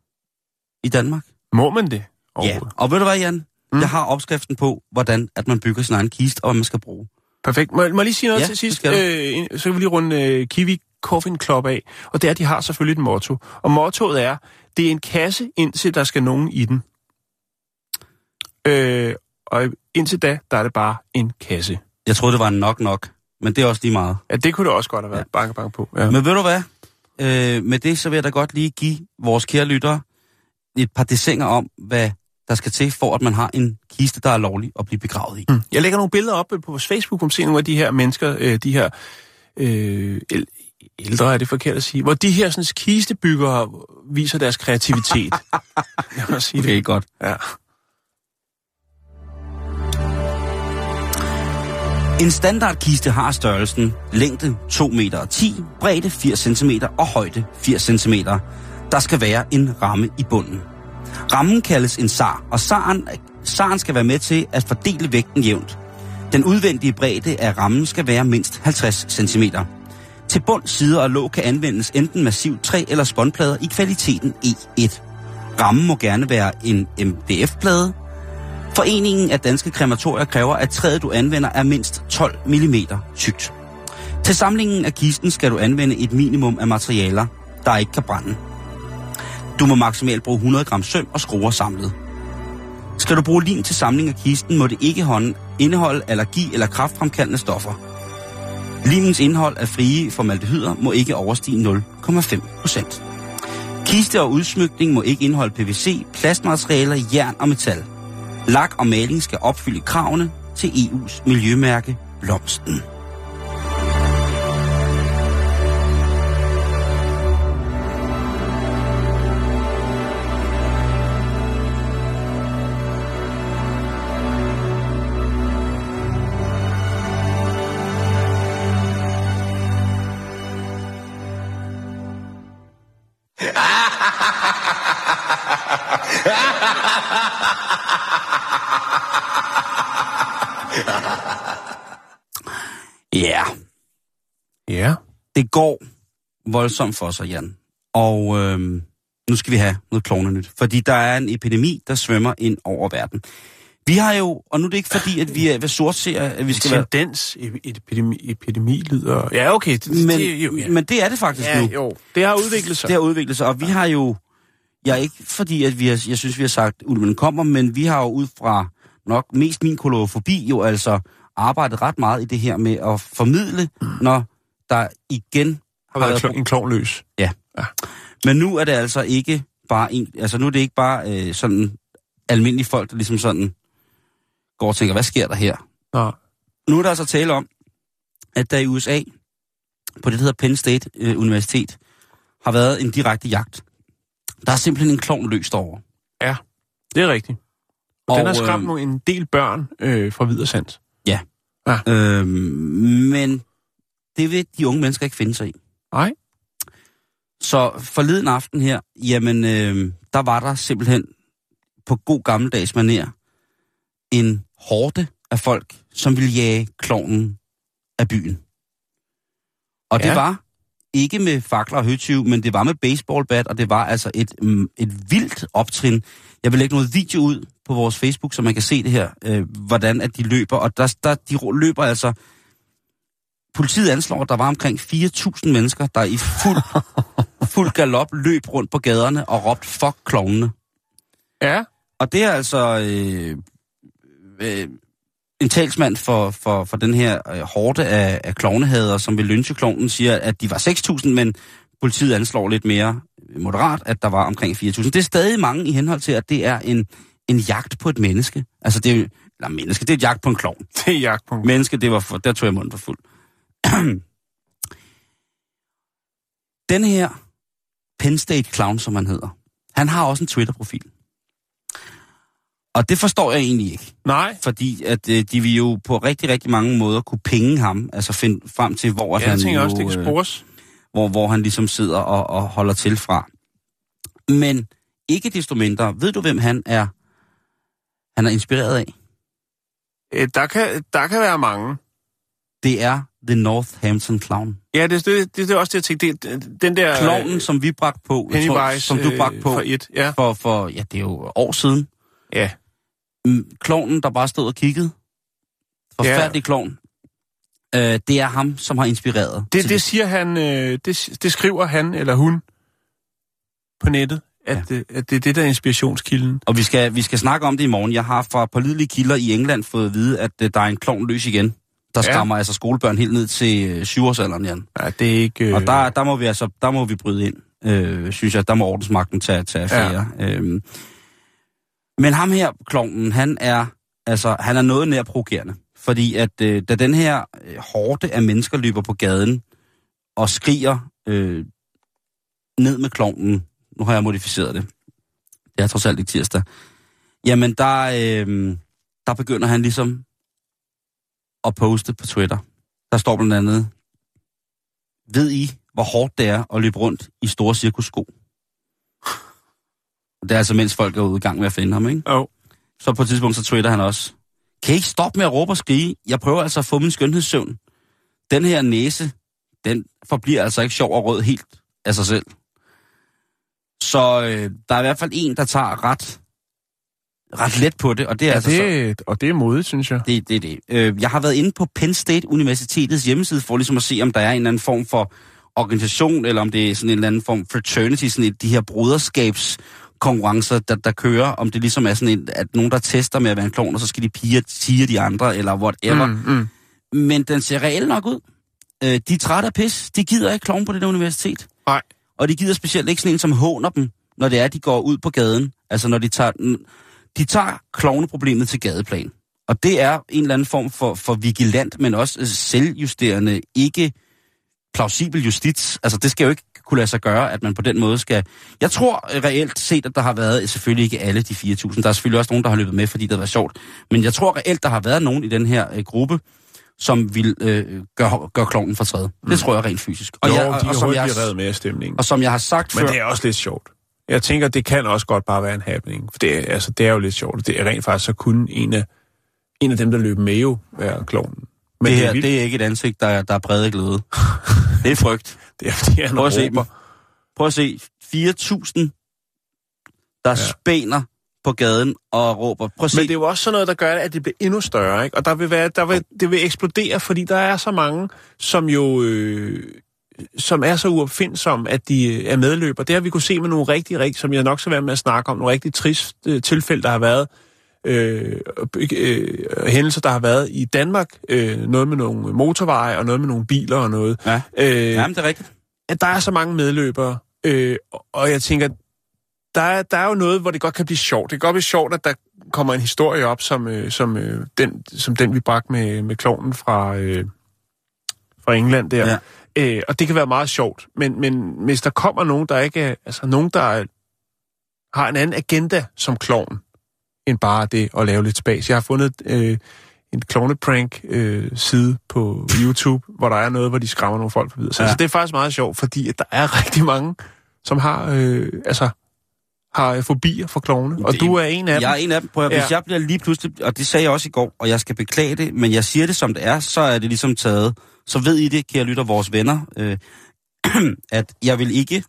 i Danmark? Må man det? Ja, og ved du hvad, Jan? Mm. Jeg har opskriften på, hvordan at man bygger sin egen kiste, og hvad man skal bruge. Perfekt. Må, må jeg lige sige noget Ja, til sidst? Øh, så kan vi lige runde øh, Kiwi Coffin Club af. Og det er, de har selvfølgelig et motto. Og mottoet er, det er en kasse, indtil der skal nogen i den. Øh, og indtil da, der er det bare en kasse. Jeg troede, det var en nok-nok, men det er også lige meget. Ja, det kunne det også godt have været. Ja. Banke, banke på. Ja. Men ved du hvad? Øh, med det, så vil jeg da godt lige give vores kære lyttere et par desinger om, hvad der skal til, for at man har en kiste, der er lovlig at blive begravet i. Mm. Jeg lægger nogle billeder op øh, på vores Facebook, om se nogle af de her mennesker, øh, de her øh, ældre er det forkert at sige, hvor de her sådan, kistebyggere viser deres kreativitet. Jeg må sige Okay, det. godt. Ja. En standardkiste har størrelsen længde 2 meter og 10, bredde 80 cm og højde 80 cm. Der skal være en ramme i bunden. Rammen kaldes en sar, og saren, saren skal være med til at fordele vægten jævnt. Den udvendige bredde af rammen skal være mindst 50 cm. Til bund, sider og låg kan anvendes enten massivt træ eller spåndplader i kvaliteten E1. Rammen må gerne være en MDF-plade, Foreningen af danske krematorier kræver, at træet, du anvender, er mindst 12 mm tykt. Til samlingen af kisten skal du anvende et minimum af materialer, der ikke kan brænde. Du må maksimalt bruge 100 gram søm og skruer samlet. Skal du bruge lim til samling af kisten, må det ikke hånden indeholde allergi eller kraftfremkaldende stoffer. Limens indhold af frie formaldehyder må ikke overstige 0,5 procent. Kiste og udsmykning må ikke indeholde PVC, plastmaterialer, jern og metal. Lak og maling skal opfylde kravene til EU's miljømærke Blomsten. Voldsomt for sig, Jan. Og øhm, nu skal vi have noget klovnenyt. Fordi der er en epidemi, der svømmer ind over verden. Vi har jo, og nu er det ikke fordi, at vi er ved sortseer, at vi skal være... Tendens, e- epidemi, epidemi lyder... Ja, okay. Det, Men, det, jo, ja. men det er det faktisk ja, nu. jo. Det har udviklet sig. Det har udviklet sig, og vi har jo... Jeg er ikke fordi, at vi har, jeg synes, vi har sagt, at ulven kommer, men vi har jo ud fra nok mest min kolofobi jo altså arbejdet ret meget i det her med at formidle, når der igen har været en klovn løs. Men nu er det altså ikke bare en, altså nu er det ikke bare øh, sådan almindelige folk, der ligesom sådan går og tænker, hvad sker der her? Nå. Nu er der altså tale om, at der i USA, på det, der hedder Penn State øh, Universitet, har været en direkte jagt. Der er simpelthen en klovn løst over. Det er rigtigt. Og, Og, den har skræmt øh, en del børn øh, fra Videresands. Øh, men det vil de unge mennesker ikke finde sig i. Nej. Så forleden aften her, jamen, øh, der var der simpelthen på god gammeldags maner en hårde af folk, som ville jage klovnen af byen. Og det Ja. var ikke med fakler og høtyv, men det var med baseballbat, og det var altså et, mm, et vildt optrin. Jeg vil lægge noget video ud på vores Facebook, så man kan se det her, øh, hvordan at de løber. Og der, der, de løber altså... Politiet anslår, at der var omkring 4.000 mennesker, der i fuld, fuld galop løb rundt på gaderne og råbte fuck klovnene. Ja. Og det er altså øh, øh, en talsmand for, for, for den her øh, hårde af, af klovnehader, som vil lynche klovnen, siger, at de var 6.000, men politiet anslår lidt mere moderat, at der var omkring 4.000. Det er stadig mange i henhold til, at det er en, en jagt på et menneske. Altså det er jo, eller menneske, det er et jagt på en klovn. Det er jagtpunkt. Menneske, det var for, der tog jeg munden for fuld. Den her Penn State Clown, som han hedder, han har også en Twitter-profil. Og det forstår jeg egentlig ikke. Nej. Fordi at øh, de vil jo på rigtig, rigtig mange måder kunne penge ham, altså finde frem til, hvor Ja, han jeg tænker jo, også, det kan øh, spores. hvor, hvor han ligesom sidder og, og holder til fra. Men ikke desto mindre, ved du, hvem han er, han er inspireret af? Øh, Der kan, der kan være mange. Det er The Northampton Clown. Ja, det, det, det, det er også det, jeg tænkte. Det, den der... Klovnen, som vi bragte på, jeg tror, Pennywise, som du bragte på øh, for et. Ja. for, for, ja, det er jo år siden. ja. Mm, Klovnen, der bare stod og kiggede. Forfærdelig ja. klovn. Øh, det er ham, som har inspireret. Det, det siger han, øh, det, det skriver han eller hun på nettet, at, Ja. ja. at det er det, der er inspirationskilden. Og vi skal, vi skal snakke om det i morgen. Jeg har fra pålidelige kilder i England fået at vide, at øh, der er en klovn løs igen. Der Ja. skræmmer altså skolebørn helt ned til øh, syvårsalderen, Jan. Ja, det er ikke... Øh, Og der, der må vi altså, der må vi bryde ind, øh, synes jeg. Der må ordensmagten tage, tage affære. Ja. Øhm. Men ham her, klovnen, han er, altså, han er noget nær provokerende. Fordi at øh, da den her øh, hårde af mennesker løber på gaden og skriger øh, ned med klovnen, nu har jeg modificeret det, det er trods alt ikke tirsdag, jamen der, øh, der begynder han ligesom at poste på Twitter. Der står blandt andet, ved I, hvor hårdt det er at løbe rundt i store cirkussko? Det er altså, mens folk er ude i gang med at finde ham, ikke? Oh. Så på et tidspunkt, så twitter han også. Kan I ikke stoppe med at råbe og skrige? Jeg prøver altså at få min skønhedssøvn. Den her næse, den forbliver altså ikke sjov og rød helt af sig selv. Så øh, der er i hvert fald en, der tager ret, ret let på det, og det er Ja, altså så, det, og det er modigt, synes jeg. det, det, er det. Øh, jeg har været inde på Penn State Universitetets hjemmeside for ligesom at se, om der er en eller anden form for organisation, eller om det er sådan en eller anden form fraternity, sådan et, de her broderskabskonkurrencer, der, der kører, om det ligesom er sådan en, at nogen, der tester med at være en klovn, og så skal de pige sige de andre, eller whatever. Mm. Mm. Men den ser reelt nok ud. Øh, de er trætte af pis. De gider ikke klovn på det der universitet. Nej. Og de gider specielt ikke sådan en, som håner dem, når det er, de går ud på gaden. Altså når de tager, de tager klovneproblemet til gadeplan. Og det er en eller anden form for, for vigilant, men også øh, selvjusterende, ikke plausibel justits. Altså det skal jo ikke kunne lade sig gøre, at man på den måde skal... Jeg tror øh, reelt set, at der har været, selvfølgelig ikke alle de 4.000, der er selvfølgelig også nogen, der har løbet med, fordi det været sjovt, men jeg tror reelt, der har været nogen i den her øh, gruppe, som vil øh, gøre gør klovnen for træde. Mm. Det tror jeg rent fysisk. Og jo, jeg, de og, kan som jeg, med stemningen. og som jeg har sagt Men før... det er også lidt sjovt. Jeg tænker, det kan også godt bare være en happening. For det, er- altså, det er jo lidt sjovt. Det er rent faktisk, så kunne en af, en af dem, der løb med jo, være klovnen. Men det er her, vildt. det er ikke et ansigt, der, der er præget glæde. det er frygt. det er, fordi han Prøv at se. Prøv at se. 4.000, der ja. spænder på gaden og råber. Prøv at se. Men det er jo også sådan noget, der gør, at det bliver endnu større, ikke? Og der vil være, der vil, det vil eksplodere, fordi der er så mange, som jo øh, som er så uopfindsomme, at de øh, er medløber. Det har vi kunne se med nogle rigtig, rigtig, som jeg nok skal være med at snakke om, nogle rigtig trist øh, tilfælde, der har været, øh, øh, hændelser, der har været i Danmark. Øh, noget med nogle motorveje, og noget med nogle biler og noget. Ja. Øh, Jamen, det er rigtigt. at der er så mange medløbere, øh, og jeg tænker, der er, der er jo noget, hvor det godt kan blive sjovt. Det kan godt blive sjovt, at der kommer en historie op, som, øh, som, øh, den, som den, vi bragte med, med klovnen fra, øh, fra England der. Ja. Øh, og det kan være meget sjovt. Men, men hvis der kommer nogen, der ikke er, altså nogen, der er, har en anden agenda som klovn, end bare det at lave lidt spas. Jeg har fundet øh, en klovneprank-side øh, på YouTube, hvor der er noget, hvor de skræmmer nogle folk for videre. Så Ja. altså, det er faktisk meget sjovt, fordi at der er rigtig mange, som har, øh, altså, har fobier for klovne. Og Det- du er en af dem. Jeg er en af dem. Prøv at. Ja. Hvis jeg bliver lige pludselig, og det sagde jeg også i går, og jeg skal beklage det, men jeg siger det som det er, så er det ligesom taget. Så ved I det, kære lytter, vores venner, øh, at jeg vil ikke,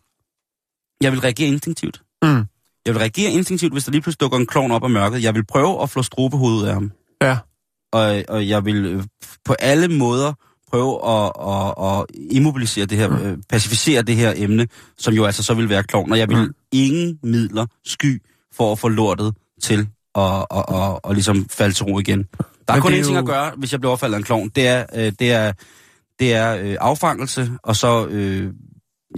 jeg vil reagere instinktivt. Mm. Jeg vil reagere instinktivt, hvis der lige pludselig dukker en klovn op af mørket. Jeg vil prøve at flå strobehovedet af ham. Ja. Og, og jeg vil øh, på alle måder prøve at, at, at immobilisere det her, øh, pacificere det her emne, som jo altså så vil være klovn. Og jeg vil Mm. ingen midler sky for at få lortet til at, at, at, at ligesom falde til ro igen. Der er Men kun én ting jo- at gøre, hvis jeg bliver overfaldet af en klovn. Det er, øh, det er, det er øh, affangelse, og så, øh,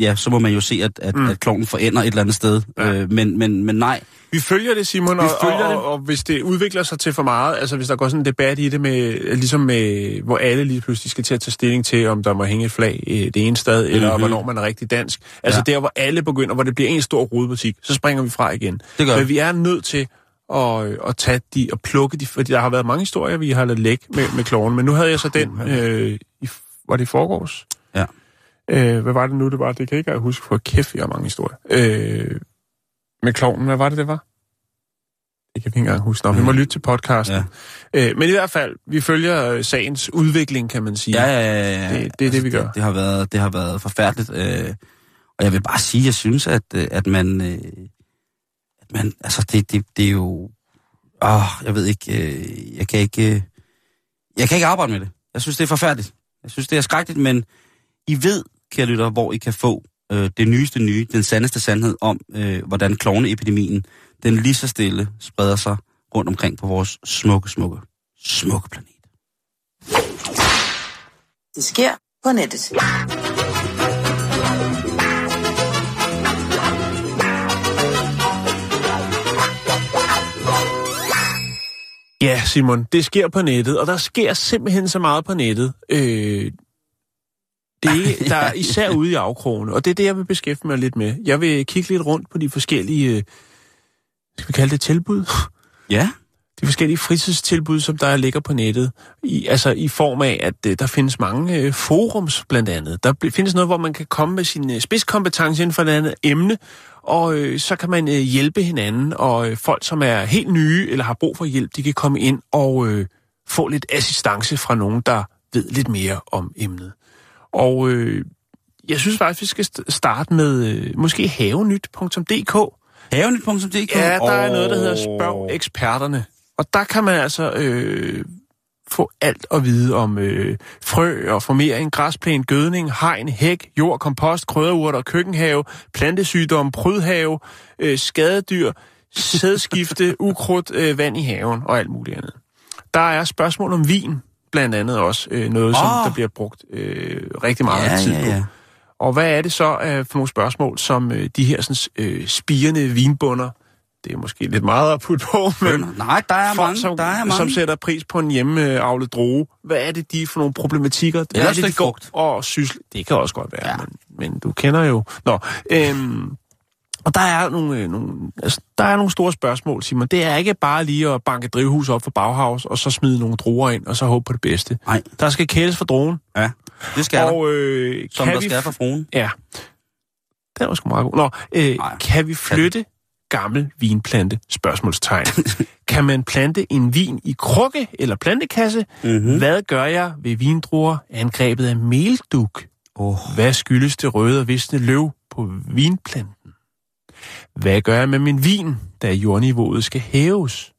ja, så må man jo se, at, at, Mm. at klovnen forænder et eller andet sted. Ja. Øh, men, men, men nej, Vi følger det, Simon, Vi og, følger og, det. Og, og hvis det udvikler sig til for meget, altså hvis der går sådan en debat i det, med, ligesom med, hvor alle lige pludselig skal til at tage stilling til, om der må hænge et flag i det ene sted, mm-hmm. eller Mhm. hvornår man er rigtig dansk. Altså Ja. der, hvor alle begynder, hvor det bliver en stor rodebutik, så springer vi fra igen. det gør Men vi. er nødt til at, at tage de og plukke de, fordi der har været mange historier, vi har ladet lægge med, med kloven, men nu havde jeg så den, øh, i, var det i forgårs? Ja. Øh, hvad var det nu, det var? Det kan jeg ikke huske, for kæft, vi har mange historier. Øh, med kloven, hvad var det, det var? Det kan vi ikke engang huske. Nå, vi må Mm. lytte til podcasten. Ja. Øh, men i hvert fald, vi følger øh, sagens udvikling, kan man sige. Ja, ja, ja. ja. Det- det er det, vi gør. Det, det, har, været, det har været forfærdeligt. Øh, og jeg vil bare sige, jeg synes, at, øh, at man... Øh, at man altså, det, det, det er jo... Åh, jeg ved ikke... Øh, jeg kan ikke... Øh, jeg kan ikke arbejde med det. Jeg synes, det er forfærdeligt. Jeg synes, det er skrækkeligt, men I ved, kære lytter, hvor I kan få øh, det nyeste nye, den sandeste sandhed om, øh, hvordan klovneepidemien, den lige så stille spreder sig rundt omkring på vores smukke, smukke, smukke planet. Det sker på nettet. Ja, Simon, det sker på nettet, og der sker simpelthen så meget på nettet. Øh, det er, der er især ude i afkrogene, og det er det, jeg vil beskæftige mig lidt med. Jeg vil kigge lidt rundt på de forskellige, øh, skal vi kalde det tilbud? Ja, de forskellige fritidstilbud, som der ligger på nettet. I, altså i form af, at øh, der findes mange øh, forums blandt andet. Der findes noget, hvor man kan komme med sin spidskompetence inden for et andet emne, og øh, så kan man øh, hjælpe hinanden, og øh, folk, som er helt nye eller har brug for hjælp, de kan komme ind og øh, få lidt assistance fra nogen, der ved lidt mere om emnet. Og øh, jeg synes faktisk, vi skal st- starte med øh, måske havenyt.dk. havenyt.dk. Ja, der er noget, der hedder Spørg eksperterne. Og der kan man altså øh, få alt at vide om øh, frø og formering, græsplæne, gødning, hegn, hæk, jord, kompost, krydderurter, køkkenhave, plantesygdom, prydhave, øh, skadedyr, sædskifte, ukrudt, øh, vand i haven og alt muligt andet. Der er spørgsmål om vin, blandt andet også øh, noget, som Åh. der bliver brugt øh, rigtig meget ja, tid ja, på. ja. Og hvad er det så øh, for nogle spørgsmål, som øh, de her sådan, øh, spirende vinbunder, det er måske lidt meget at putte på, men Nej, der er folk, mange. som, der er mange. som sætter pris på en hjemmeavlet droge, hvad er det, de er for nogle problematikker? Hvad er det, de stykke går frugt. og sysle? Det kan også godt være, ja. Ja. men, men du kender jo... Nå, øhm, og der er nogle, øh, nogle, altså, der er nogle store spørgsmål, Simon. Det er ikke bare lige at banke drivhus op for Bauhaus, og så smide nogle druer ind, og så håbe på det bedste. Nej, Der skal kæles for drogen. ja. Det skal der. og øh, Som kan der vi skal for fruen. Ja. Den var sgu meget god. Nå, øh, Nej, kan vi flytte gammel vinplante? Spørgsmålstegn. kan man plante en vin i krukke eller plantekasse? Mm-hmm. Hvad gør jeg ved vindruer angrebet af melduk? Oh. Hvad skyldes det røde og visne løv på vinplanten? Hvad gør jeg med min vin, da jordniveauet skal hæves?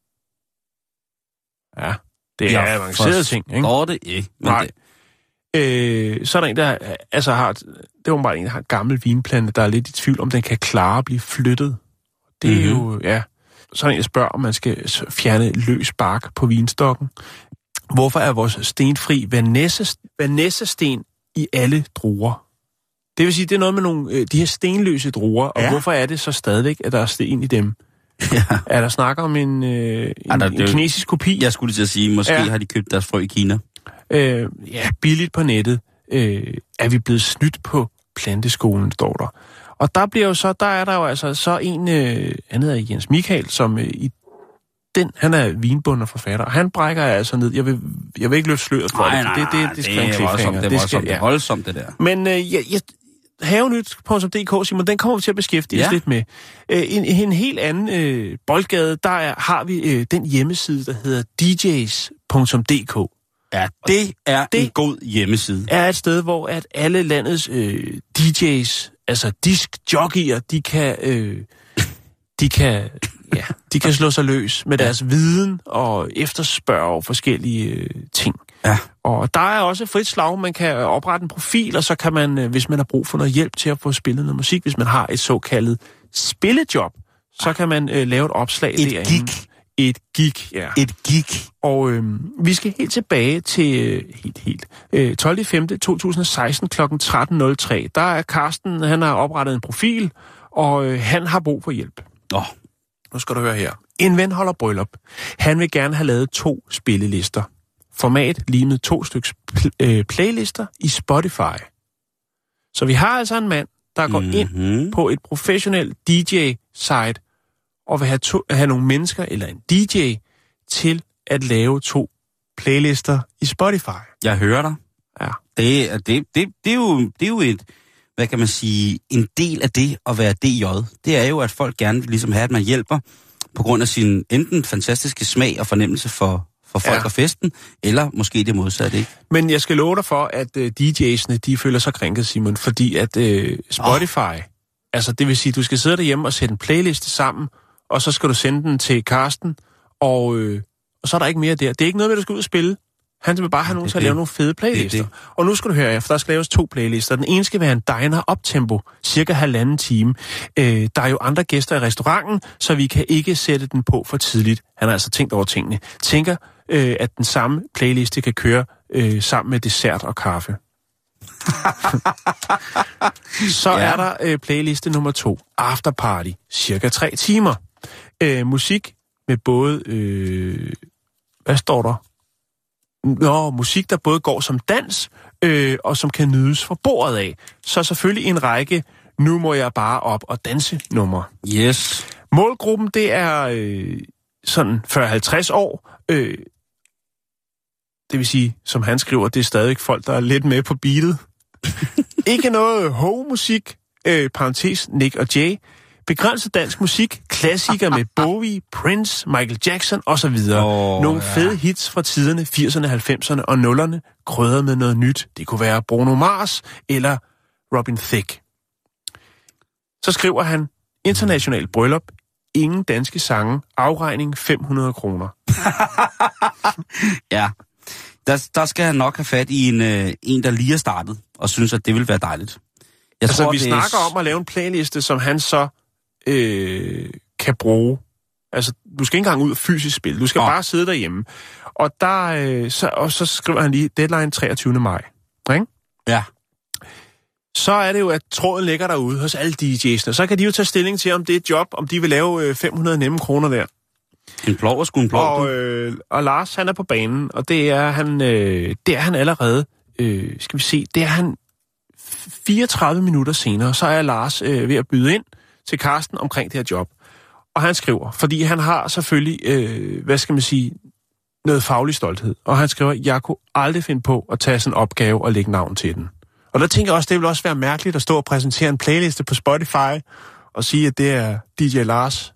Ja, det er avancerede ting, ikke? Går det ikke. Nej. Det, Øh, så er der en, der altså har, det er åbenbart en, der har en gammel vinplante, der er lidt i tvivl, om den kan klare at blive flyttet. Det er Mhm. jo, ja. Så er der spørger, om man skal fjerne løs bark på vinstokken. Hvorfor er vores stenfri vanesse, vanessasten i alle druer? Det vil sige, det er noget med nogle, øh, de her stenløse druer, og Ja. hvorfor er det så stadigvæk, at der er sten i dem? ja. Er der snak om en, øh, en, der- en kinesisk kopi? Jeg skulle til at sige, måske ja. har de købt deres frø i Kina. øh, ja, billigt på nettet, øh, er vi blevet snydt på planteskolen, står der. Og der bliver jo så, der er der jo altså så en, øh, han hedder Jens Michael, som øh, i den, han er vinbunder forfatter, og han brækker altså ned, jeg vil, jeg vil ikke løfte sløret for det, for det, det, det, skal være en det er voldsomt, det er voldsomt, skal, det er voldsomt, det der. Men øh, jeg, jeg, havenyt.dk, Simon, den kommer vi til at beskæftige ja. os Ja. lidt med. Øh, en, en helt anden øh, boldgade, der er, har vi øh, den hjemmeside, der hedder djs.dk. Ja, det er Det- en god hjemmeside. er et sted, hvor at alle landets øh, DJ's, altså diskjockeyer, de kan, øh, de kan, ja, de kan slå sig løs med deres viden og efterspørge forskellige øh, ting. Ja. Og der er også frit slag. Man kan oprette en profil, og så kan man, øh, hvis man har brug for noget hjælp til at få spillet noget musik, hvis man har et såkaldet spillejob, så kan man øh, lave et opslag Et derinde. gig. Et gig, ja. Et gig. Og øh, vi skal helt tilbage til øh, helt, helt, øh, 12. 5. 2016 kl. 13.03. Der er Carsten, han har oprettet en profil, og øh, han har brug for hjælp. Nå, Nu skal du høre her. En ven holder bryllup. Han vil gerne have lavet to spillelister. Format lige med to styks pl- øh, playlister i Spotify. Så vi har altså en mand, der går mm. ind Mhm. på et professionelt DJ-site og vil have, to, have nogle mennesker eller en DJ til at lave to playlister i Spotify. jeg hører dig. Ja. Det, er- det, det, det, er jo, det er jo et, hvad kan man sige, en del af det at være DJ. Det er jo, at folk gerne vil ligesom have, at man hjælper på grund af sin enten fantastiske smag og fornemmelse for, for folk Ja. og festen, eller måske det modsatte, ikke? Men jeg skal love dig for, at uh, DJ'sne, de føler sig krænket, Simon, fordi at uh, Spotify, oh. altså det vil sige, du skal sidde derhjemme og sætte en playliste sammen, og så skal du sende den til Karsten, og, øh, og så er der ikke mere der. Det er ikke noget med, at du skal ud og spille. Han vil bare have nogen det til at lave det. nogle fede playlister. Det er Og nu skal du høre, for der skal laves to playlister. Den ene skal være en diner optempo, cirka halvanden time. Øh, der er jo andre gæster i restauranten, så vi kan ikke sætte den på for tidligt. Han har altså tænkt over tingene. Tænker, øh, at den samme playliste kan køre øh, sammen med dessert og kaffe. så Ja. er der øh, playliste nummer to, After Party, cirka tre timer. Øh, musik med både, øh, hvad står der? Nå, musik, der både går som dans, øh, og som kan nydes fra bordet af. Så selvfølgelig en række, nu må jeg bare op og danse nummer. Yes. Målgruppen, det er øh, sådan 40-50 år. Øh, det vil sige, som han skriver, det er stadig folk, der er lidt med på beatet. Ikke noget ho-musik, øh, parentes Nick og Jay. Begrænset dansk musik, klassikere med Bowie, Prince, Michael Jackson osv. Åh, Nogle ja. fede hits fra tiderne, 80'erne, 90'erne og 0'erne, krydret med noget nyt. Det kunne være Bruno Mars eller Robin Thicke. Så skriver han, international bryllup, ingen danske sange, afregning 500 kroner. Ja. Der, der skal han nok have fat i en, øh, en, der lige er startet, og synes, at det vil være dejligt. Jeg Altså, vi det er snakker s- om at lave en playliste, som han så øh, kan bruge. Altså, du skal ikke engang ud og fysisk spille. Du skal Nå. bare sidde derhjemme. Og, der, øh, så, og så skriver han lige, deadline 23. maj. Ikke? Ja. Så er det jo, at tråden ligger derude hos alle DJ'sene. Så kan de jo tage stilling til, om det er et job, om de vil lave øh, 500 nemme kroner der. En plov og sgu en plov. Og, øh, og Lars, han er på banen, og det er han, øh, det er han allerede, øh, skal vi se, det er han 34 minutter senere, så er Lars øh, ved at byde ind til Karsten omkring det her job. Og han skriver, fordi han har selvfølgelig, øh, hvad skal man sige, noget faglig stolthed. Og han skriver, jeg kunne aldrig finde på at tage sådan en opgave og lægge navn til den. Og der tænker jeg også, det vil også være mærkeligt at stå og præsentere en playliste på Spotify og sige, at det er DJ Lars,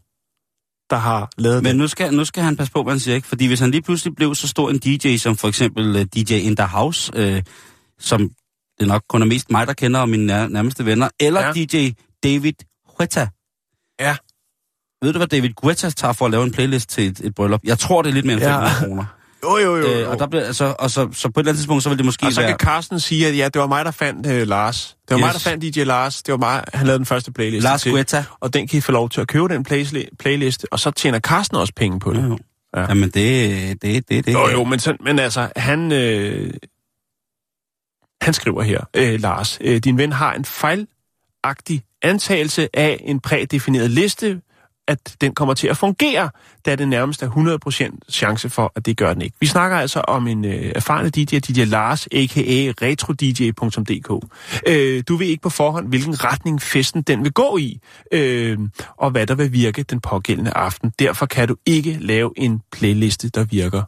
der har lavet Men det. nu skal, nu skal han passe på, hvad han siger, ikke? Fordi hvis han lige pludselig blev så stor en DJ, som for eksempel uh, DJ In The House, øh, som det nok kun er mest mig, der kender, og mine nær, nærmeste venner, eller ja. DJ David Guetta. Ja. Ved du, hvad David Guetta tager for at lave en playlist til et, et bryllup? Jeg tror, det er lidt mere end Ja. 500 kroner. Jo, jo, jo. Øh, jo. og, der bliver, altså, og så, så på et eller andet tidspunkt, så vil det måske Og så være... kan Carsten sige, at ja, det var mig, der fandt øh, Lars. Det var yes. mig, der fandt DJ Lars. Det var mig, han lavede den første playlist Lars til. Guetta. Og den kan I få lov til at købe, den playliste. Og så tjener Carsten også penge på det. Jo, jo. Ja. Ja. Jamen, det, det, det, det. Jo, jo, men, så, men altså, han, øh, han skriver her, øh, Lars, øh, din ven har en fejlagtig antagelse af en prædefineret liste, at den kommer til at fungere, da det nærmest er 100% chance for, at det gør den ikke. Vi snakker altså om en øh, erfaren DJ, DJ Lars, a.k.a. retrodj.dk. Øh, du ved ikke på forhånd, hvilken retning festen den vil gå i, øh, og hvad der vil virke den pågældende aften. Derfor kan du ikke lave en playliste, der virker.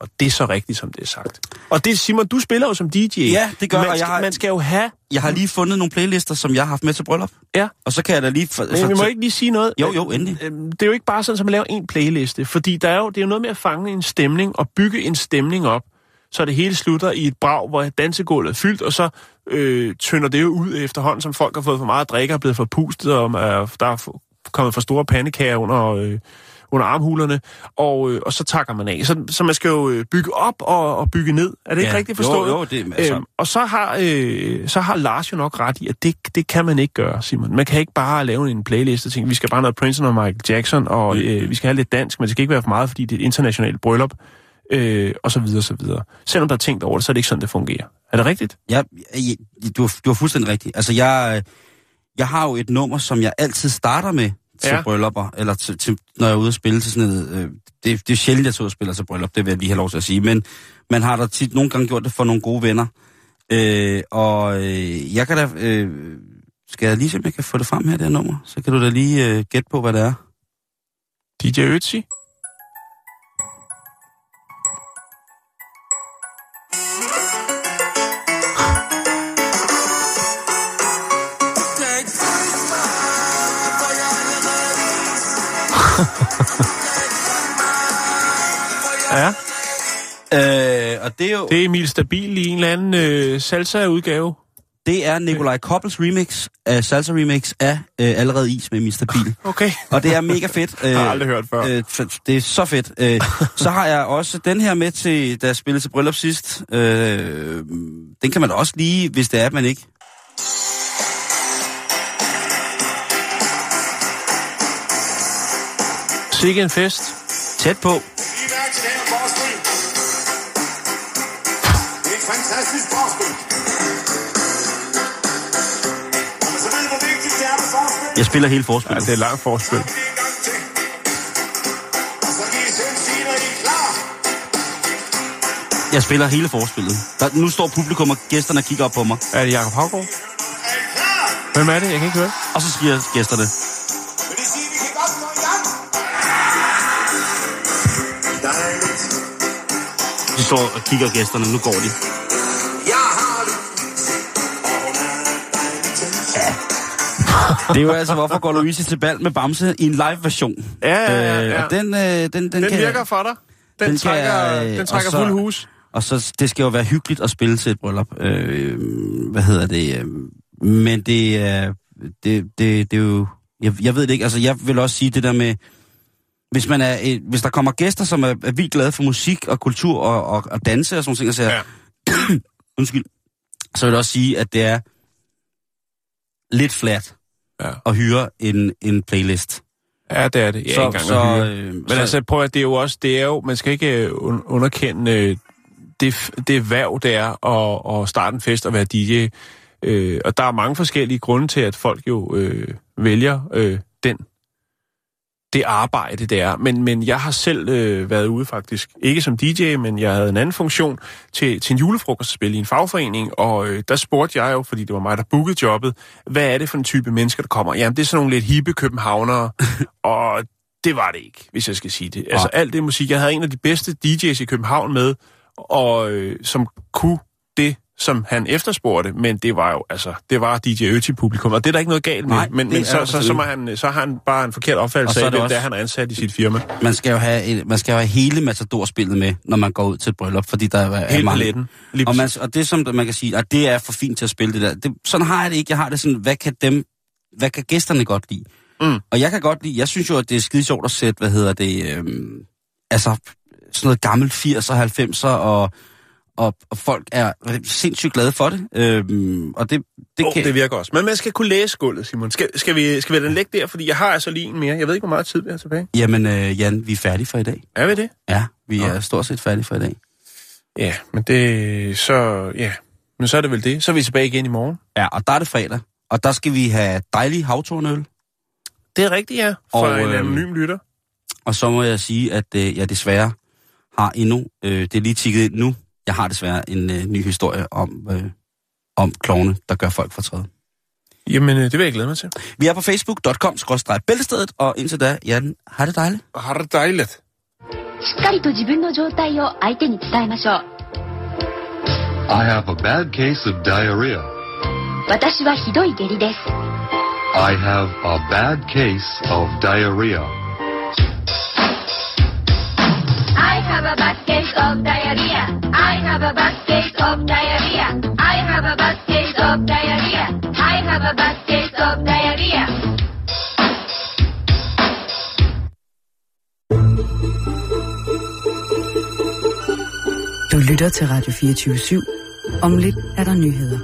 Og det er så rigtigt, som det er sagt. Og det, Simon, du spiller jo som DJ. Ja, det gør man og skal, jeg har- Man skal jo have... Jeg har lige fundet nogle playlister, som jeg har haft med til bryllup. Ja. Og så kan jeg da lige... For, Men vi må ikke lige sige noget. Jo, jo, endelig. Øhm, Det er jo ikke bare sådan, at man laver en playliste, fordi der er jo, det er jo noget med at fange en stemning og bygge en stemning op, så det hele slutter i et brag, hvor dansegulvet er fyldt, og så øh, tynder det jo ud efterhånden, som folk har fået for meget at drikke og er blevet forpustet, og øh, der er kommet for store pandekager under, øh, under armhulerne, og, øh, og så takker man af. Så, så man skal jo øh, bygge op og, og bygge ned. Er det ikke Ja. rigtigt forstået? Jo, jo, det- altså- Øhm, og så har, øh, så har Lars jo nok ret i, at det, det kan man ikke gøre, Simon. Man kan ikke bare lave en playlist og tænke, vi skal bare noget Prince og Michael Jackson, og øh, vi skal have lidt dansk, men det skal ikke være for meget, fordi det er et internationalt bryllup, øh, og så videre, så videre. Selvom der er tænkt over det, så er det ikke sådan, det fungerer. Er det rigtigt? Jeg, du, du har fuldstændig rigtigt. Altså, jeg, øh, jeg har jo et nummer, som jeg altid starter med til Ja. bryllupper, eller til, til, når jeg er ude at spille til sådan noget. Øh, det, det er sjældent, jeg tager og spiller til bryllup, det vil jeg lige have lov til at sige. Men man har da tit nogle gange gjort det for nogle gode venner. Øh, og øh, jeg kan da... Øh, skal jeg lige se, om jeg kan få det frem her, det her nummer? Så kan du da lige øh, gætte på, hvad det er. DJ Ötzi? Øh, og det er jo... det er Emil Stabil i en eller anden øh, salsa-udgave. Det er Nikolaj Koppels remix, af salsa remix af øh, Allerede Is med Mr. Bil. Okay. Og det er mega fedt. Øh, Jeg har aldrig hørt før. Øh, det er så fedt. Øh, så har jeg også den her med til, jeg spillede til bryllup sidst. Øh, den kan man da også lige, hvis det er, at man ikke... Sikke en fest. Tæt på. Jeg spiller hele Ja, forspillet. det er langt forspil. Jeg spiller hele forspillet. Der, nu står publikum og gæsterne og kigger op på mig. Er det Jacob Havgaard? Hvem er det? Jeg kan ikke høre. Og så siger gæsterne, de står og kigger gæsterne, nu går de. Det er jo altså, hvorfor går Louise til bal med Bamse i en live-version. Ja, ja, ja, Øh, ja. og den, øh, den, den, Den kan, virker for dig. Den, den kan trækker, jeg, øh, den trækker så- fuld hus. Og så, det skal jo være hyggeligt at spille til et bryllup. Øh, hvad hedder det? Øh, men det er, det, det, det er jo, jeg, jeg ved det ikke, altså jeg vil også sige det der med, hvis, man er, et, hvis der kommer gæster, som er, er vildt glade for musik og kultur og, og, og danse og sådan nogle ting, så Ja. ja. undskyld, så vil jeg også sige, at det er lidt flat Ja. at hyre en, en playlist. Ja, det er det. Er så, engang så, at hyre. øh, Men altså, prøv at det er jo også, det er jo, man skal ikke øh, un- underkende øh, det, det værv, det er at, at starte en fest og være DJ. Øh, og der er mange forskellige grunde til, at folk jo øh, vælger øh, den det arbejde, det er. Men, men jeg har selv øh, været ude faktisk, ikke som DJ, men jeg havde en anden funktion til, til en julefrokostspil i en fagforening, og øh, der spurgte jeg jo, fordi det var mig, der bookede jobbet, hvad er det for en type mennesker, der kommer? Jamen, det er sådan nogle lidt hippe københavnere, og det var det ikke, hvis jeg skal sige det. Altså alt det musik. Jeg havde en af de bedste DJ's i København med, og øh, som kunne det, som han efterspurgte, men det var jo, altså, det var DJ Øti-publikum, og det er der ikke noget galt med, Nej, men, men er så, så, så, selvfølgelig. må han, så har han bare en forkert opfattelse så er af, det hvem det er, han er ansat i sit firma. man skal jo have, et, man skal jo have hele Matador-spillet med, når man går ud til et bryllup, fordi der er Hele mange. paletten. Lige Og, man, og det som man kan sige, at det er for fint til at spille det der. Det, sådan har jeg det ikke. Jeg har det sådan, hvad kan dem, hvad kan gæsterne godt lide? Mm. Og jeg kan godt lide, jeg synes jo, at det er skide sjovt at sætte, hvad hedder det, øhm, altså sådan noget gammelt 80'er og 90'er, og, og, og folk er sindssygt glade for det. Øhm, og det, det Oh, kan... det virker også. Men man skal kunne læse gulvet, Simon. Skal, skal, vi, skal vi den ligge der? Fordi jeg har altså lige en mere. Jeg ved ikke, hvor meget tid vi har tilbage. Jamen, øh, Jan, vi er færdige for i dag. Er vi det? Ja, vi Nå. er stort set færdige for i dag. Ja, men det... Så... Ja. Men så er det vel det. Så er vi tilbage igen i morgen. Ja, og der er det fredag. Og der skal vi have dejlig havtornøl. Det er rigtigt, ja. For Og, en øhm, anonym lytter. Og så må jeg sige, at øh, jeg desværre har endnu, øh, det er lige tikket ind nu, jeg har desværre en øh, ny historie om, øh, om klovne, der gør folk fortræde. Jamen, øh, det vil jeg glæde mig til. Vi er på facebook.com-bæltestedet, og indtil da, Jan, har det dejligt. Har det dejligt. しっかりと自分の状態を相手に伝えましょう I have a bad case of diarrhea. 私はひどい下痢です I have a bad case of diarrhea. I have a bad case of diarrhea I have a bad of diarrhea. I have a bad of diarrhea. I have a bad of diarrhea. Du lytter til Radio 24 /7. Om lidt er der nyheder.